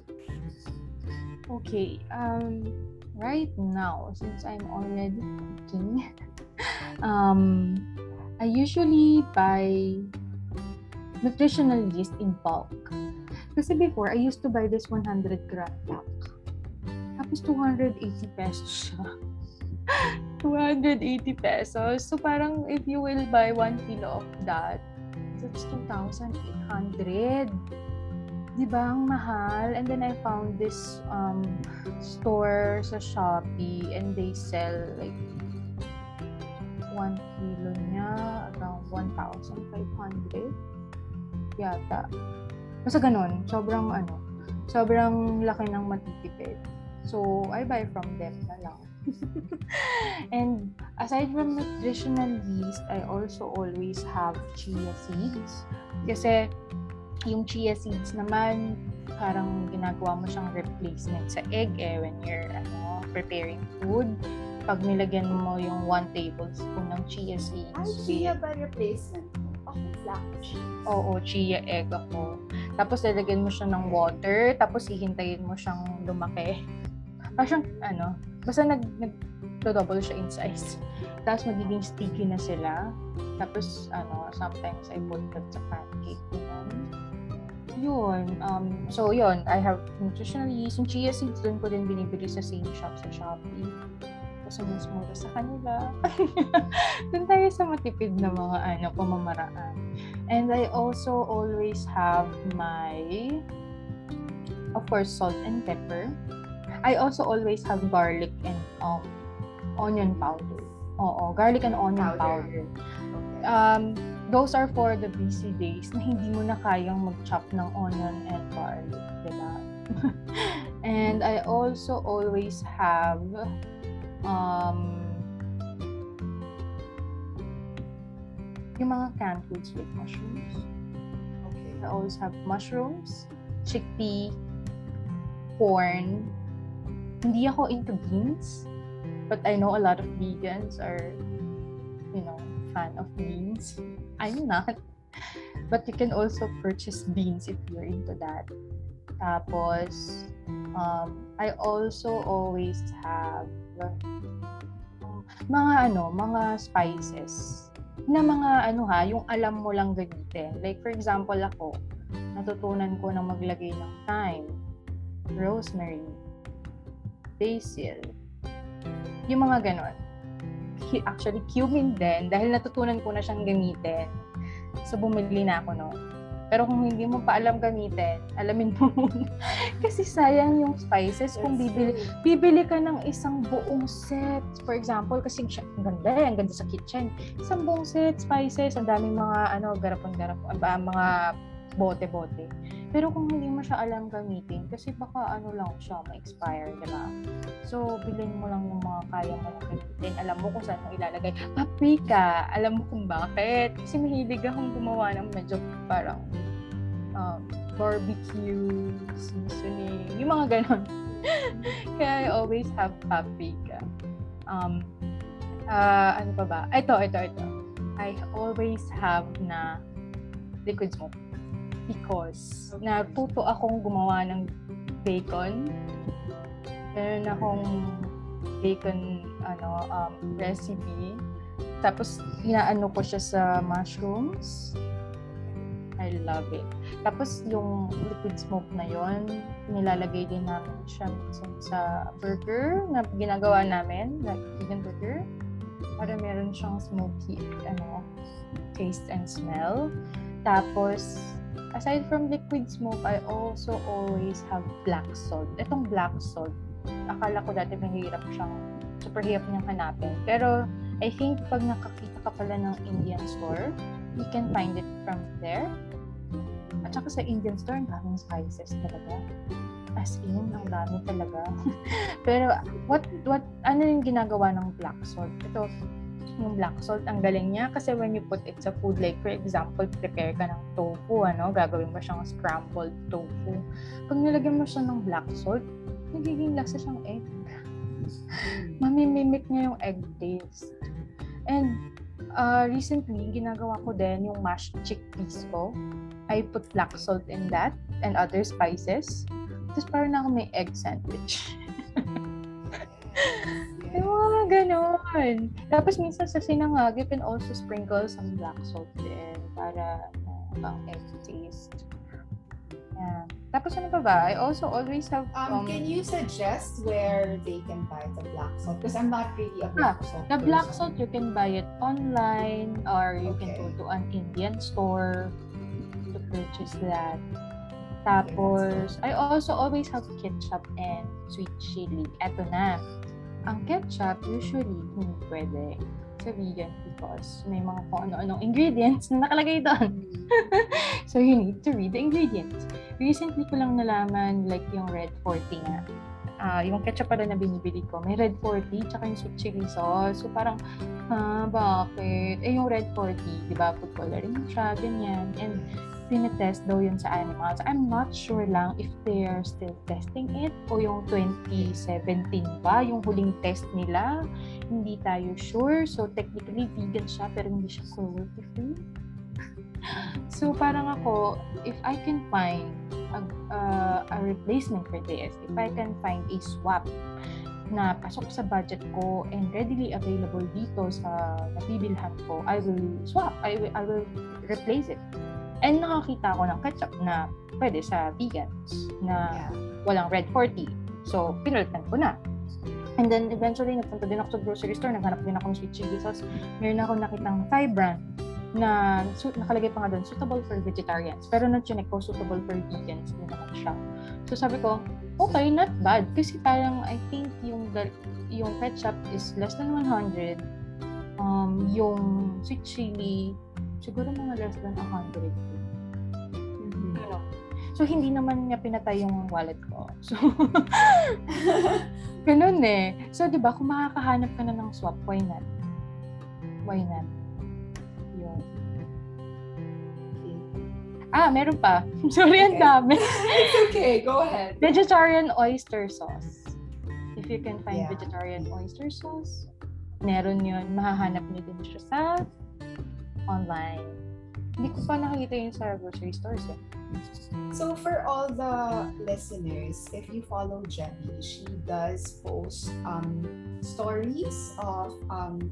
Okay, um, right now, since I'm already cooking, um, I usually buy nutritional yeast in bulk. Kasi before, I used to buy this 100 gram pack. Tapos 280 pesos siya. 280 pesos. So parang if you will buy 1 kilo of that, that's 2,800. Diba? Ang mahal. And then I found this um, store sa Shopee and they sell like 1 kilo niya around 1,500 yata. Basta ganun. Sobrang ano, sobrang laki ng matitipid. So, I buy from them na lang. and aside from nutritional yeast, I also always have chia seeds. Kasi yung chia seeds naman, parang ginagawa mo siyang replacement sa egg eh when you're ano, preparing food pag nilagyan mo yung 1 tablespoon ng chia seeds. Ay, chia ba replacement? Oo, chia egg ako. Tapos lalagyan mo siya ng water, tapos hihintayin mo siyang lumaki. Parang ano, basta nag, nag double siya in size. Tapos magiging sticky na sila. Tapos ano, sometimes I put that sa pancake. Yun. Um, so yun, I have nutritional yeast. Yung chia seeds, doon ko din binibili sa same shop sa Shopee kasi mas mura sa kanila. Doon tayo sa matipid na mga ano, pamamaraan. And I also always have my, of course, salt and pepper. I also always have garlic and um, onion powder. Oo, garlic and onion powder. powder. Okay. Um, those are for the busy days na hindi mo na kayang mag-chop ng onion and garlic. Diba? and I also always have um, yung mga canned foods like mushrooms. Okay. I always have mushrooms, chickpea, corn. Hindi ako into beans, but I know a lot of vegans are, you know, fan of beans. I'm not. But you can also purchase beans if you're into that. Tapos, um, I also always have mga ano, mga spices na mga ano ha, yung alam mo lang gamitin. Like for example ako, natutunan ko na maglagay ng thyme, rosemary, basil, yung mga ganon. Actually, cumin din, dahil natutunan ko na siyang gamitin. So, bumili na ako noon. Pero kung hindi mo pa alam gamitin, alamin mo muna. Kasi sayang yung spices kung bibili, bibili ka ng isang buong set. For example, kasi ang ganda, eh, ang ganda sa kitchen. Isang buong set, spices, ang daming mga ano, garapon-garapon, mga bote-bote. Pero kung hindi mo siya alam gamitin, kasi baka ano lang siya, ma-expire, di ba? So, bilhin mo lang yung mga kaya mo lang gamitin. Alam mo kung saan mo ilalagay. Paprika! Alam mo kung bakit. Kasi mahilig akong gumawa ng medyo parang um, barbecue, seasoning, yung mga ganon. Kaya I always have paprika. Um, uh, ano pa ba? Ito, ito, ito. I always have na liquid smoke because natuto akong gumawa ng bacon. Meron akong bacon ano um, recipe. Tapos inaano ko siya sa mushrooms. I love it. Tapos yung liquid smoke na yon, nilalagay din namin siya sa burger na ginagawa namin, like vegan burger. Para meron siyang smoky ano, taste and smell. Tapos aside from liquid smoke, I also always have black salt. Itong black salt, akala ko dati mahirap siyang, super hirap niyang hanapin. Pero, I think pag nakakita ka pala ng Indian store, you can find it from there. At saka sa Indian store, ang daming spices talaga. As in, ang dami talaga. Pero, what, what, ano yung ginagawa ng black salt? Ito, yung black salt, ang galing niya kasi when you put it sa food, like for example, prepare ka ng tofu, ano, gagawin mo siyang scrambled tofu. Pag nilagyan mo siya ng black salt, nagiging lasa siyang egg. Mamimimik niya yung egg taste. And uh, recently, ginagawa ko din yung mashed chickpeas ko. I put black salt in that and other spices. Tapos parang na ako may egg sandwich. Yung mga ganon. Tapos minsan sa sinangag, you can also sprinkle some black salt din para uh, ang egg taste. Yeah. Tapos ano pa ba? I also always have... Um, um, can you suggest where they can buy the black salt? Because I'm not really a black ah, salt The person. black salt, you can buy it online or you okay. can go to an Indian store to purchase that. Tapos, I also always have ketchup and sweet chili. Eto na ang ketchup, usually, hindi pwede sa vegan because may mga kung ano-anong ingredients na nakalagay doon. so, you need to read the ingredients. Recently ko lang nalaman, like, yung red 40 nga. Uh, yung ketchup pala na binibili ko, may red 40, tsaka yung sweet chili sauce. So, parang, ah, bakit? Eh, yung red 40, di ba, food coloring siya, ganyan. And, tinetest daw yun sa animals. I'm not sure lang if they are still testing it o yung 2017 ba, yung huling test nila. Hindi tayo sure. So, technically, vegan siya pero hindi siya cruelty free. so, parang ako, if I can find a, uh, a replacement for this, if I can find a swap na pasok sa budget ko and readily available dito sa nabibilhan ko, I will swap. I will, I will replace it. And nakakita ako ng ketchup na pwede sa vegans na yeah. walang red 40. So, pinalitan ko na. And then, eventually, nagpunta din ako sa grocery store, naghanap din ako ng sweet chili sauce. Meron ako nakitang Thai brand na su- nakalagay pa nga doon, suitable for vegetarians. Pero chinek ko, suitable for vegans din naman siya. So sabi ko, okay, not bad. Kasi parang, I think yung, yung ketchup is less than 100. Um, yung sweet chili, siguro mga less than 100. So, hindi naman niya pinatay yung wallet ko. So, ganun eh. So, di ba, kung makakahanap ka na ng swap, why not? Why not? Yun. Ah, meron pa. Sorry, ang dami. It's okay. Go ahead. Vegetarian oyster sauce. If you can find yeah. vegetarian oyster sauce, meron yun. Mahahanap niyo din siya sa online. Hindi ko pa nakikita yun sa grocery stores eh. So for all the listeners, if you follow Jenny, she does post um, stories of um,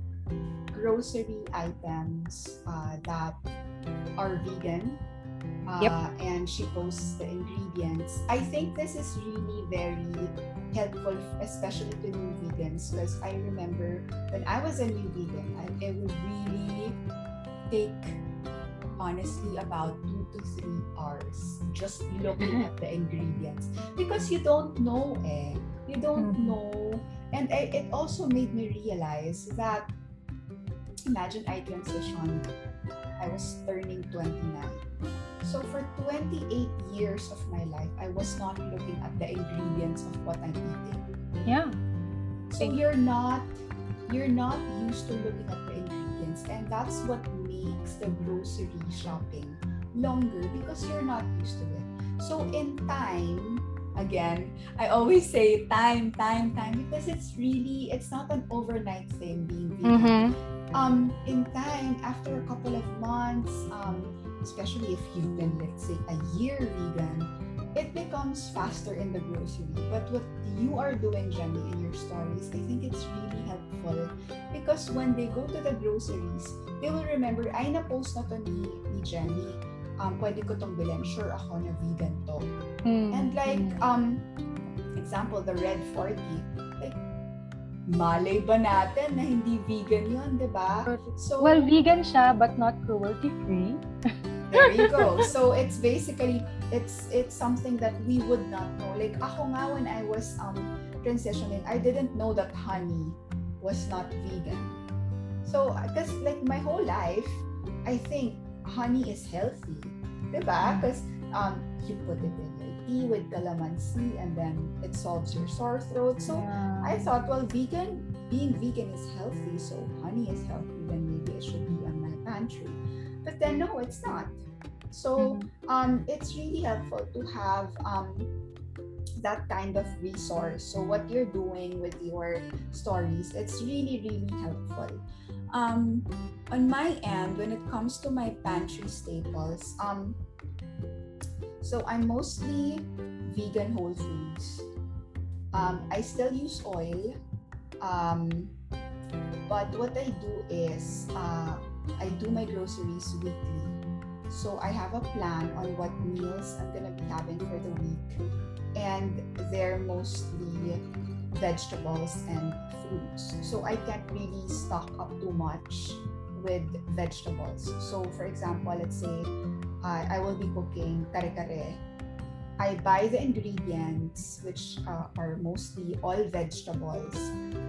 grocery items uh, that are vegan. Uh, yep. And she posts the ingredients. I think this is really very helpful, especially to new vegans, because I remember when I was a new vegan, I, it would really take honestly about two to three hours just looking at the ingredients. Because you don't know eh. You don't mm-hmm. know. And it also made me realize that imagine I transitioned I was turning 29 so for 28 years of my life I was not looking at the ingredients of what I'm eating. Yeah. So you're not you're not used to looking at the ingredients. And that's what makes the grocery shopping longer because you're not used to it. So in time, again, I always say time, time, time because it's really it's not an overnight thing being vegan. Mm-hmm. Um, in time, after a couple of months, um, especially if you've been let's say a year vegan, it becomes faster in the grocery. But what you are doing, Jenny, in your stories, I think it's really helpful because when they go to the groceries, they will remember, ay, na-post na to ni, ni Jenny. Um, pwede ko tong bilhin. Sure ako na vegan to. Mm. And like, um, example, the red 40. Like, malay ba natin na hindi vegan yun, di ba? So, well, vegan siya, but not cruelty-free. there you go. So, it's basically, it's it's something that we would not know. Like, ako nga, when I was um transitioning, I didn't know that honey was not vegan. So, because like my whole life, I think honey is healthy. Diba? Because um, you put it in your tea with calamansi and then it solves your sore throat. So, yeah. I thought, well, vegan, being vegan is healthy. So, honey is healthy, then maybe it should be on my pantry. But then no, it's not. So mm-hmm. um, it's really helpful to have um, that kind of resource. So what you're doing with your stories, it's really, really helpful. Um, on my end, when it comes to my pantry staples, um, so I'm mostly vegan whole foods. Um, I still use oil, um, but what I do is uh, I do my groceries weekly. So I have a plan on what meals I'm gonna be having for the week and they're mostly vegetables and fruits. So I can't really stock up too much with vegetables. So for example, let's say uh, I will be cooking kare-kare. I buy the ingredients, which uh, are mostly all vegetables,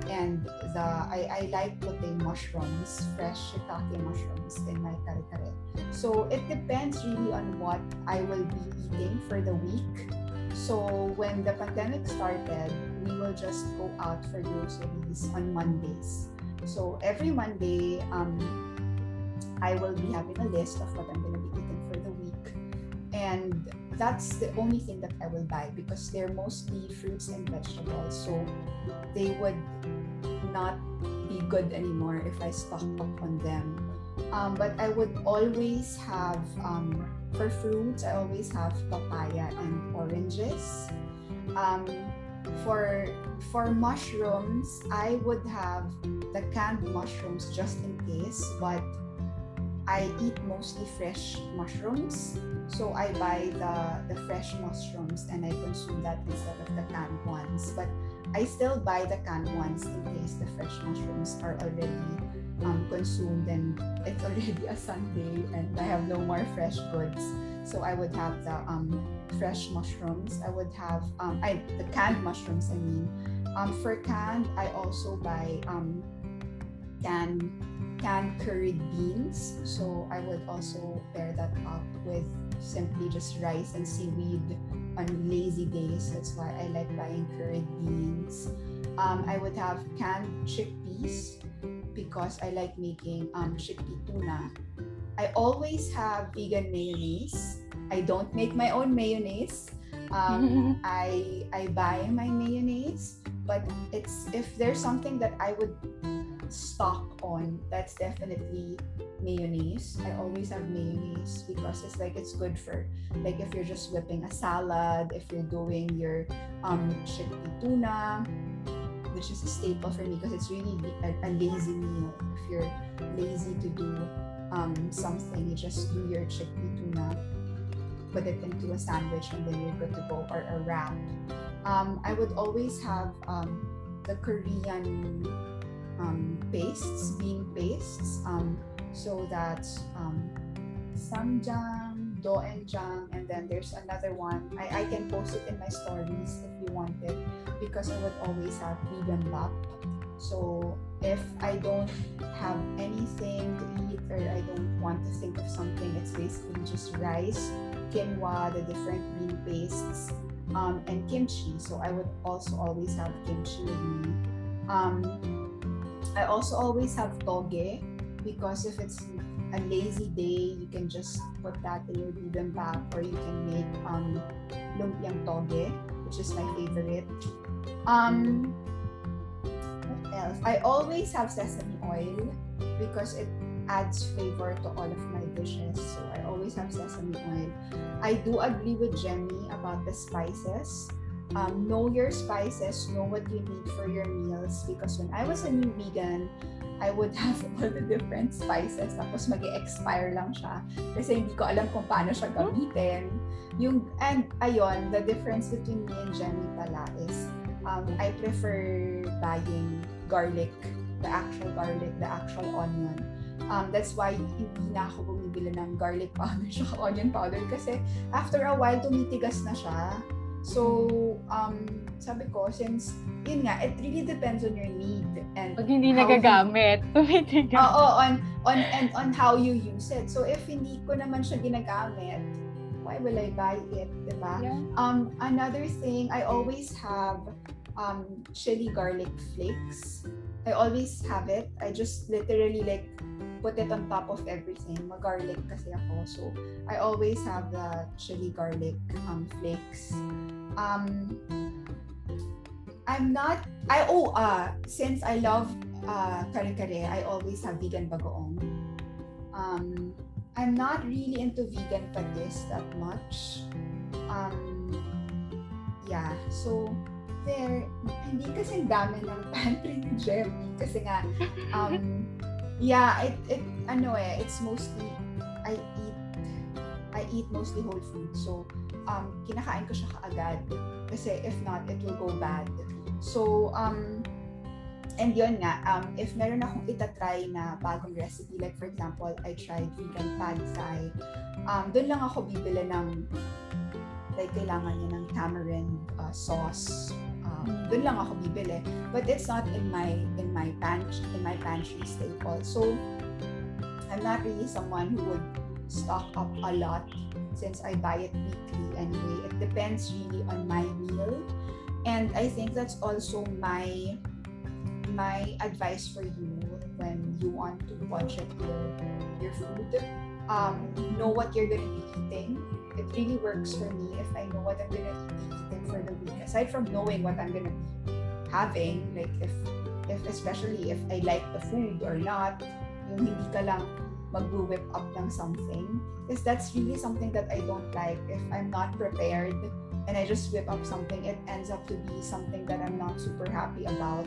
and the I, I like putting mushrooms, fresh shiitake mushrooms in my kare-kare. So it depends really on what I will be eating for the week so when the pandemic started, we will just go out for groceries on Mondays. So every Monday, um, I will be having a list of what I'm going to be eating for the week. And that's the only thing that I will buy because they're mostly fruits and vegetables. So they would not be good anymore if I stock up on them. Um, but I would always have um, for fruits, I always have papaya and oranges. Um, for for mushrooms, I would have the canned mushrooms just in case, but I eat mostly fresh mushrooms. So I buy the, the fresh mushrooms and I consume that instead of the canned ones. But I still buy the canned ones in case the fresh mushrooms are already um, consumed and it's already a Sunday and I have no more fresh goods. So I would have the um, fresh mushrooms. I would have um, I the canned mushrooms. I mean, um, for canned, I also buy um, canned canned curried beans. So I would also pair that up with simply just rice and seaweed on lazy days. That's why I like buying curried beans. Um, I would have canned chickpeas because I like making um, chickpea tuna. I always have vegan mayonnaise. I don't make my own mayonnaise. Um, I I buy my mayonnaise, but it's if there's something that I would stock on, that's definitely mayonnaise. I always have mayonnaise because it's like it's good for like if you're just whipping a salad, if you're doing your um chickpea tuna, which is a staple for me because it's really a, a lazy meal. If you're lazy to do um, something, you just do your chickpea tuna, put it into a sandwich, and then you're good to go, or a wrap. Um, I would always have um, the Korean um, pastes, bean pastes, um, so that um, samjang, doenjang, and then there's another one. I, I can post it in my stories if you want it because I would always have vegan bap. So if I don't have anything to eat or I don't want to think of something, it's basically just rice, quinoa, the different bean pastes, um, and kimchi. So I would also always have kimchi with me. Um, I also always have toge because if it's a lazy day, you can just put that in your vegan bap or you can make um, lumpiang toge, which is my favorite. Um, what else? I always have sesame oil because it adds flavor to all of my dishes. So I always have sesame oil. I do agree with Jenny about the spices. Um, know your spices, know what you need for your meals because when I was a new vegan, I would have all the different spices tapos mag expire lang siya kasi hindi ko alam kung paano siya gamitin. Yung, and ayun, the difference between me and Jenny pala is um, I prefer buying garlic, the actual garlic, the actual onion. Um, that's why hindi na ako bumibili ng garlic powder at onion powder kasi after a while tumitigas na siya. So, um, sabi ko, since, yun nga, it really depends on your need. and Pag hindi nagagamit, tumitigas. Oo, on, on, and on how you use it. So, if hindi ko naman siya ginagamit, why will I buy it, diba? Yeah. Um, another thing, I always have um, chili garlic flakes. I always have it. I just literally like put it on top of everything. Mag-garlic kasi ako. So, I always have the chili garlic um, flakes. Um, I'm not, I, oh, uh, since I love uh, kare-kare, I always have vegan bagoong. Um, I'm not really into vegan patis that much. Um, yeah, so there, hindi kasi dami ng pantry ni Jeremy kasi nga, um, yeah, it, it, ano eh, it's mostly, I eat, I eat mostly whole food. So, um, kinakain ko siya kaagad. Kasi if not, it will go bad. So, um, and yun nga, um, if meron akong itatry na bagong recipe, like for example, I tried vegan pad thai, um, doon lang ako bibili ng, like, kailangan niya ng tamarind uh, sauce. Um, doon lang ako bibili. But it's not in my, in my pantry, in my pantry staple. So, I'm not really someone who would stock up a lot since I buy it weekly anyway. It depends really on my meal. And I think that's also my my advice for you when you want to budget your your food. Um, know what you're gonna be eating. It really works for me if I know what I'm gonna be eating for the week. Aside from knowing what I'm gonna be having, like if if especially if I like the food or not, yung hindi ka lang mag-whip up ng something. Because that's really something that I don't like. If I'm not prepared and I just whip up something, it ends up to be something that I'm not super happy about.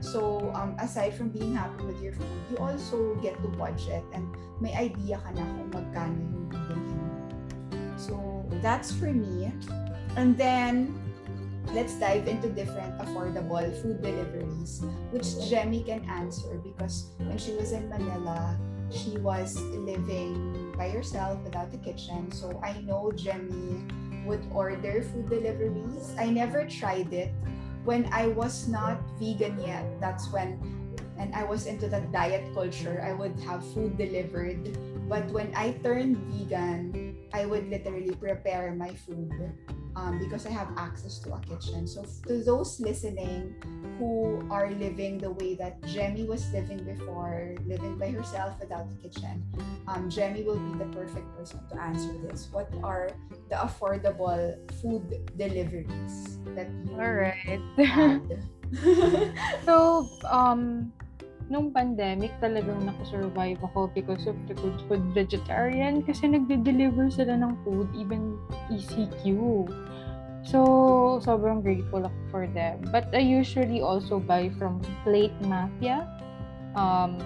So, um, aside from being happy with your food, you also get to budget and may idea ka na kung magkano yung bibilhin. That's for me. And then, let's dive into different affordable food deliveries, which Jemmy can answer because when she was in Manila, she was living by herself without a kitchen. So, I know Jemmy would order food deliveries. I never tried it when I was not vegan yet, that's when, and I was into the diet culture, I would have food delivered. But when I turned vegan, I would literally prepare my food um, because I have access to a kitchen. So to those listening who are living the way that Jemmy was living before, living by herself without a kitchen, um, Jemmy will be the perfect person to answer this. What are the affordable food deliveries that you All right. so, um, nung pandemic, talagang nakasurvive ako because of the good food vegetarian kasi nagde-deliver sila ng food, even ECQ. So, sobrang grateful ako for them. But I usually also buy from Plate Mafia, um,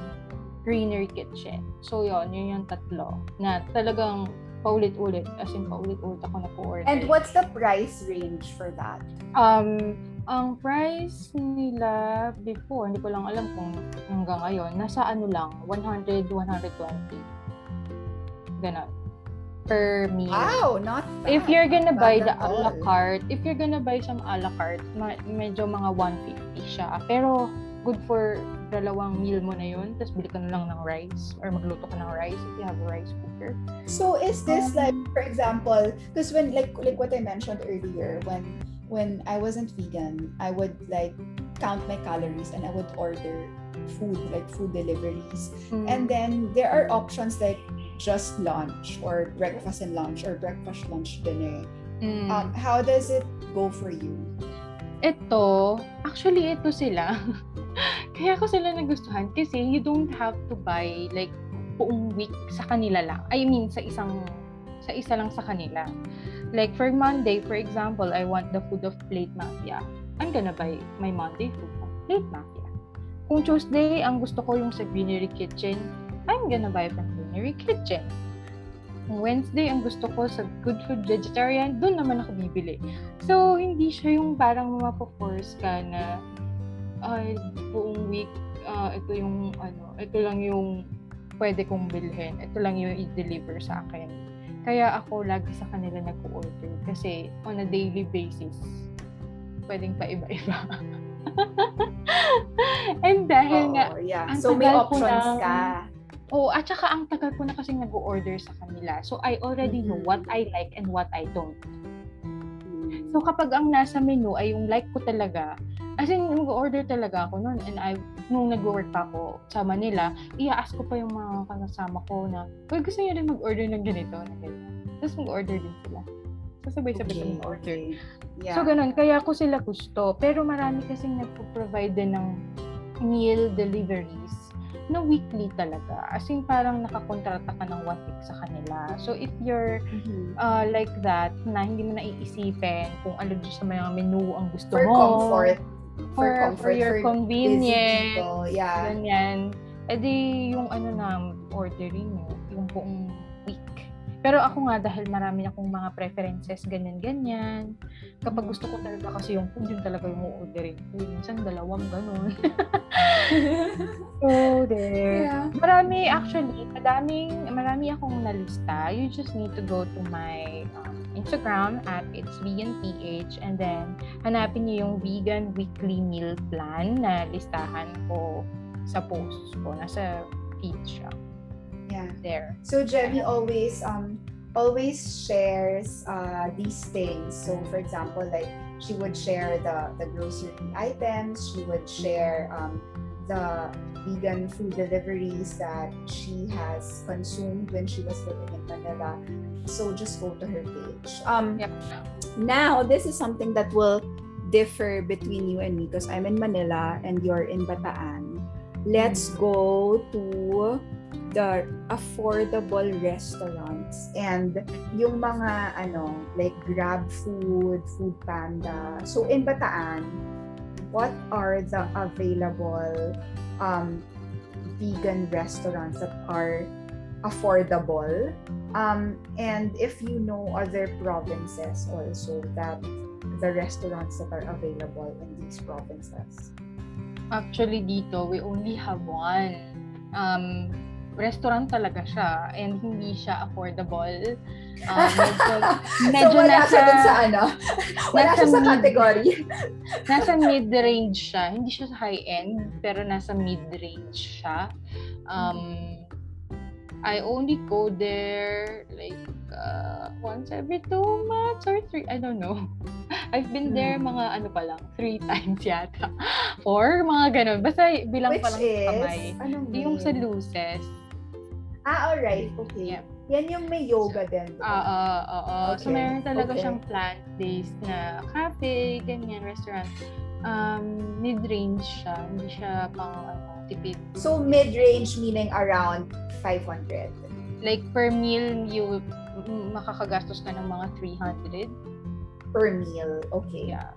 Greenery Kitchen. So, yon yun yung tatlo na talagang paulit-ulit. As in, paulit-ulit ako na po-order. And what's the price range for that? Um, ang price nila before, hindi ko lang alam kung hanggang ngayon, nasa ano lang, 100, 120. Ganon. Per meal. Wow, not bad. If you're gonna Not buy the a la carte, if you're gonna buy some a la carte, ma- medyo mga 150 siya. Pero, good for dalawang meal mo na yun. Tapos bili ka na lang ng rice or magluto ka ng rice if you have a rice cooker. So is this Um, like, for example, because when like like what I mentioned earlier, when when I wasn't vegan, I would like count my calories and I would order food like food deliveries. Mm. And then there are options like just lunch or breakfast and lunch or breakfast lunch dinner. Mm. Um, how does it go for you? ito, actually ito sila. Kaya ko sila nagustuhan kasi you don't have to buy like buong week sa kanila lang. I mean, sa isang sa isa lang sa kanila. Like for Monday, for example, I want the food of Plate Mafia. I'm gonna buy my Monday food from Plate Mafia. Kung Tuesday, ang gusto ko yung sa Greenery Kitchen, I'm gonna buy from Greenery Kitchen. Kung Wednesday, ang gusto ko sa Good Food Vegetarian, doon naman ako bibili. So, hindi siya yung parang mapo-force ka na ay, buong week, ah, ito yung, ano, ito lang yung pwede kong bilhin. Ito lang yung i-deliver sa akin. Kaya ako lagi sa kanila nag-order kasi on a daily basis, pwedeng pa iba-iba. And dahil nga, Oh, yeah. ang So may options ng- ka. Oo, at saka ang tagal ko na kasi nag-order sa kanila. So, I already know Mhm. what I like and what I don't. Mm. So, kapag ang nasa menu ay yung like ko talaga, as in, mag-order talaga ako nun. And I nung nag-work pa ako sa Manila, i-ask ko pa yung mga kasama ko na, Uy, gusto niyo rin mag-order ng ganito, na ganito. Tapos mag-order din sila. So, sabay-sabay okay, mag-order. Okay. Yeah. So, ganun. Kaya ko sila gusto. Pero marami kasing nagpo-provide din ng meal deliveries na weekly talaga. As in, parang nakakontrata ka ng one week sa kanila. So, if you're mm-hmm. uh, like that, na hindi mo naiisipin kung ano sa mga menu ang gusto for mo. Comfort. For, for comfort. For your for convenience. Yeah. Ganyan. E di, yung ano na, ordering mo, yung buong pero ako nga, dahil marami akong mga preferences, ganyan-ganyan. Kapag gusto ko talaga kasi yung food, yun talaga yung orderin ko. Minsan, dalawang ganun. so, there. Yeah. Marami, actually, madaming, marami akong nalista. You just need to go to my um, Instagram at it's vegan ph and then hanapin niyo yung vegan weekly meal plan na listahan ko sa posts ko. Nasa feed siya. Yeah. There. So Jemmy always um always shares uh, these things. So for example like she would share the the grocery items. She would share um, the vegan food deliveries that she has consumed when she was living in Manila. So just go to her page. Um, yep. Now, this is something that will differ between you and me because I'm in Manila and you're in Bataan. Let's go to the affordable restaurants and yung mga ano like Grab Food, Food Panda. So in Bataan, what are the available um, vegan restaurants that are affordable? Um, and if you know other provinces also that the restaurants that are available in these provinces. Actually, dito, we only have one. Um, restaurant talaga siya and hindi siya affordable. Um, medyo, medyo so, wala nasa, siya dun sa ano? Wala siya sa mid, category? nasa mid-range siya. Hindi siya sa high-end, pero nasa mid-range siya. Um, I only go there like uh, once every two months or three. I don't know. I've been there hmm. mga ano pa lang, three times yata. Or mga ganun. Basta bilang Which pa lang is, kamay. Anong yung sa Luces. Ah, alright. Okay. Yeah. Yan yung may yoga din. Oo, oo, oo. So, meron talaga okay. siyang plant-based na cafe, ganyan, restaurant. Um, mid-range siya. Hindi siya pang ano, tipid. So, mid-range meaning around 500? Like, per meal, you makakagastos ka ng mga 300. Per meal, okay. Yeah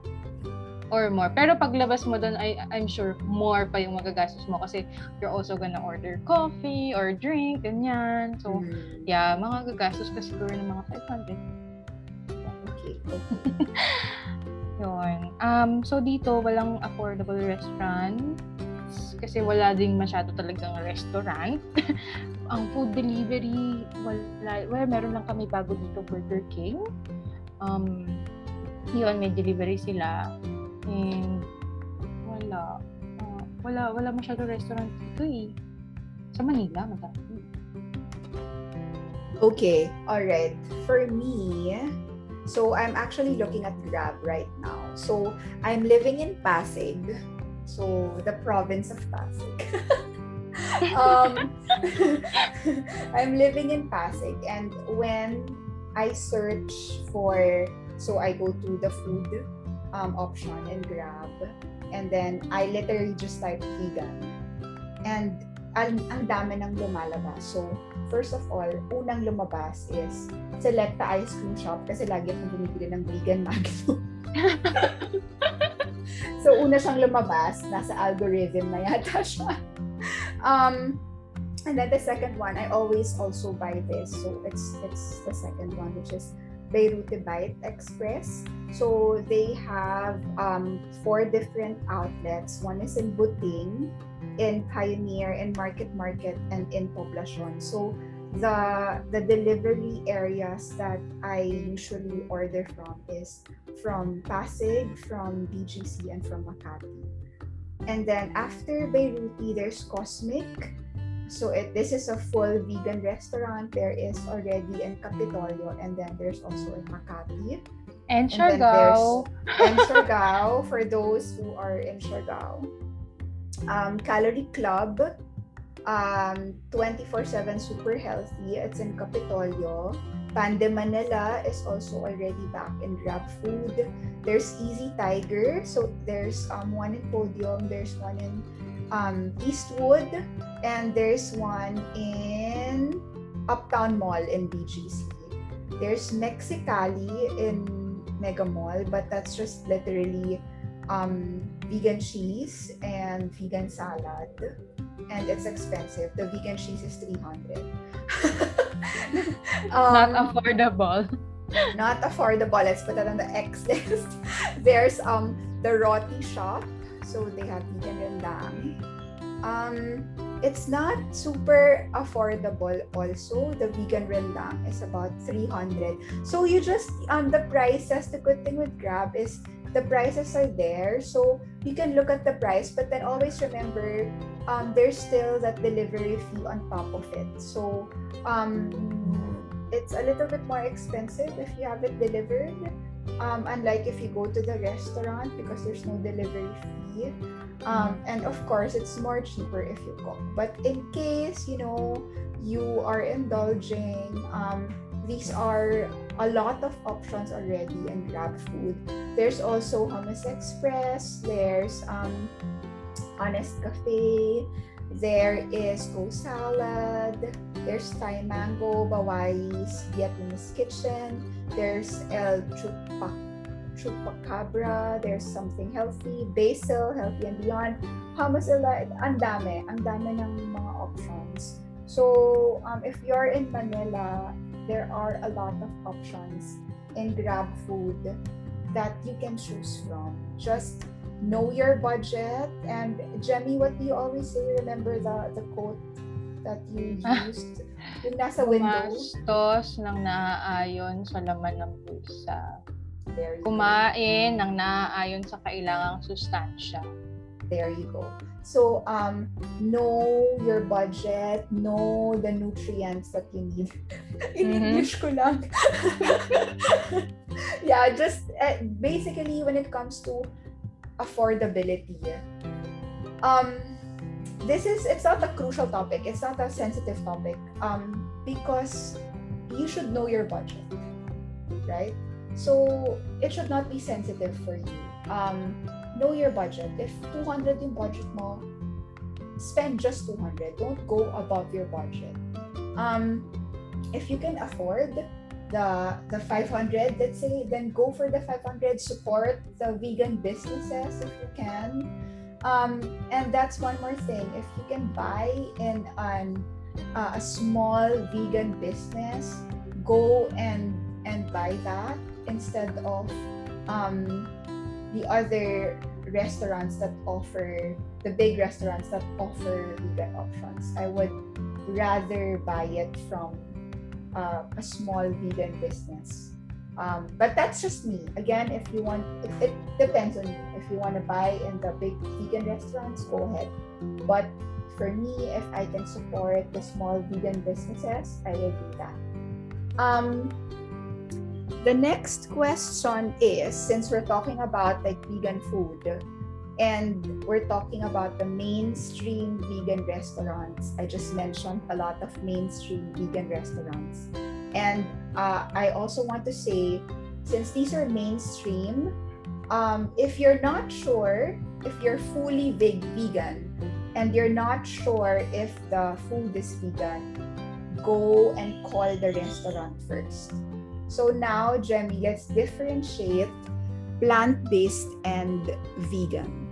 or more. Pero paglabas mo doon, I, I'm sure more pa yung magagastos mo kasi you're also gonna order coffee or drink, ganyan. So, mm. yeah, mga gagastos ka siguro ng mga 500. Okay. Yun. Um, so, dito, walang affordable restaurant kasi wala ding masyado talagang restaurant. Ang food delivery, wala, well, meron lang kami bago dito, Burger King. Um, yun, may delivery sila. And wala. Uh, wala, wala masyado restaurant dito eh. Sa Manila, madami. Okay, all right. For me, so I'm actually looking at Grab right now. So I'm living in Pasig. So the province of Pasig. um, I'm living in Pasig and when I search for so I go to the food um, option in Grab. And then, I literally just type vegan. And ang, ang dami ng lumalabas. So, first of all, unang lumabas is Selecta Ice Cream Shop kasi lagi akong bumibili ng vegan magnum. so, una siyang lumabas. Nasa algorithm na yata siya. Um, and then the second one, I always also buy this. So, it's it's the second one, which is Beirute Bite Express. So they have um, four different outlets. One is in Buting, in Pioneer, in Market Market, and in Poblacion. So the the delivery areas that I usually order from is from Pasig, from BGC, and from Makati. And then after Beirute, there's Cosmic, so it this is a full vegan restaurant. There is already in Capitolio and then there's also in Makati. And Siargao. And, and Siargao for those who are in Siargao. um, Calorie Club, um, 24-7 Super Healthy. It's in Capitolio. Pande Manila is also already back in Grab Food. There's Easy Tiger. So there's um, one in Podium. There's one in um, Eastwood. And there's one in Uptown Mall in BGC. There's Mexicali in Mega Mall, but that's just literally um, vegan cheese and vegan salad. And it's expensive. The vegan cheese is 300. um, not affordable. Not affordable. Let's put that on the X list. There's um the roti shop. So they have vegan rendang. Um, it's not super affordable also. The vegan rendang is about 300. So you just, um, the prices, the good thing with Grab is the prices are there. So you can look at the price, but then always remember um, there's still that delivery fee on top of it. So um, it's a little bit more expensive if you have it delivered. Um, unlike if you go to the restaurant because there's no delivery fee. Um, and of course, it's more cheaper if you cook. But in case, you know, you are indulging, um, these are a lot of options already in Grab Food. There's also Hummus Express, there's um, Honest Cafe, there is Go Salad, there's Thai Mango, Bawai's Vietnamese Kitchen, there's El Chupac chupacabra, there's something healthy, basil, healthy and beyond. Hummus, ang dami, ang dami ng mga options. So, um, if you're in Manila, there are a lot of options in Grab Food that you can choose from. Just know your budget. And Jemmy, what do you always say? Remember the, the quote that you used? yung nasa window. Gumastos ng naaayon sa laman ng bulsa. Kumain ng naaayon sa kailangang sustansya. There you go. So, um, know your budget, know the nutrients that you need. In mm-hmm. English ko lang. yeah, just uh, basically when it comes to affordability, um, this is, it's not a crucial topic. It's not a sensitive topic um, because you should know your budget, right? So, it should not be sensitive for you. Um, know your budget. If 200 yung budget mo, spend just 200. Don't go above your budget. Um, if you can afford the the 500, let's say, then go for the 500. Support the vegan businesses if you can. Um, and that's one more thing. If you can buy in an uh, a small vegan business, go and and buy that instead of um, the other restaurants that offer the big restaurants that offer vegan options. I would rather buy it from uh, a small vegan business. Um, but that's just me. Again, if you want, it, it depends on you. If you want to buy in the big vegan restaurants, go ahead. But for me, if I can support the small vegan businesses, I will do that. Um, the next question is since we're talking about like vegan food and we're talking about the mainstream vegan restaurants i just mentioned a lot of mainstream vegan restaurants. And uh, i also want to say since these are mainstream um, if you're not sure if you're fully big vegan and you're not sure if the food is vegan go and call the restaurant first so now Jemmy let's differentiate plant-based and vegan.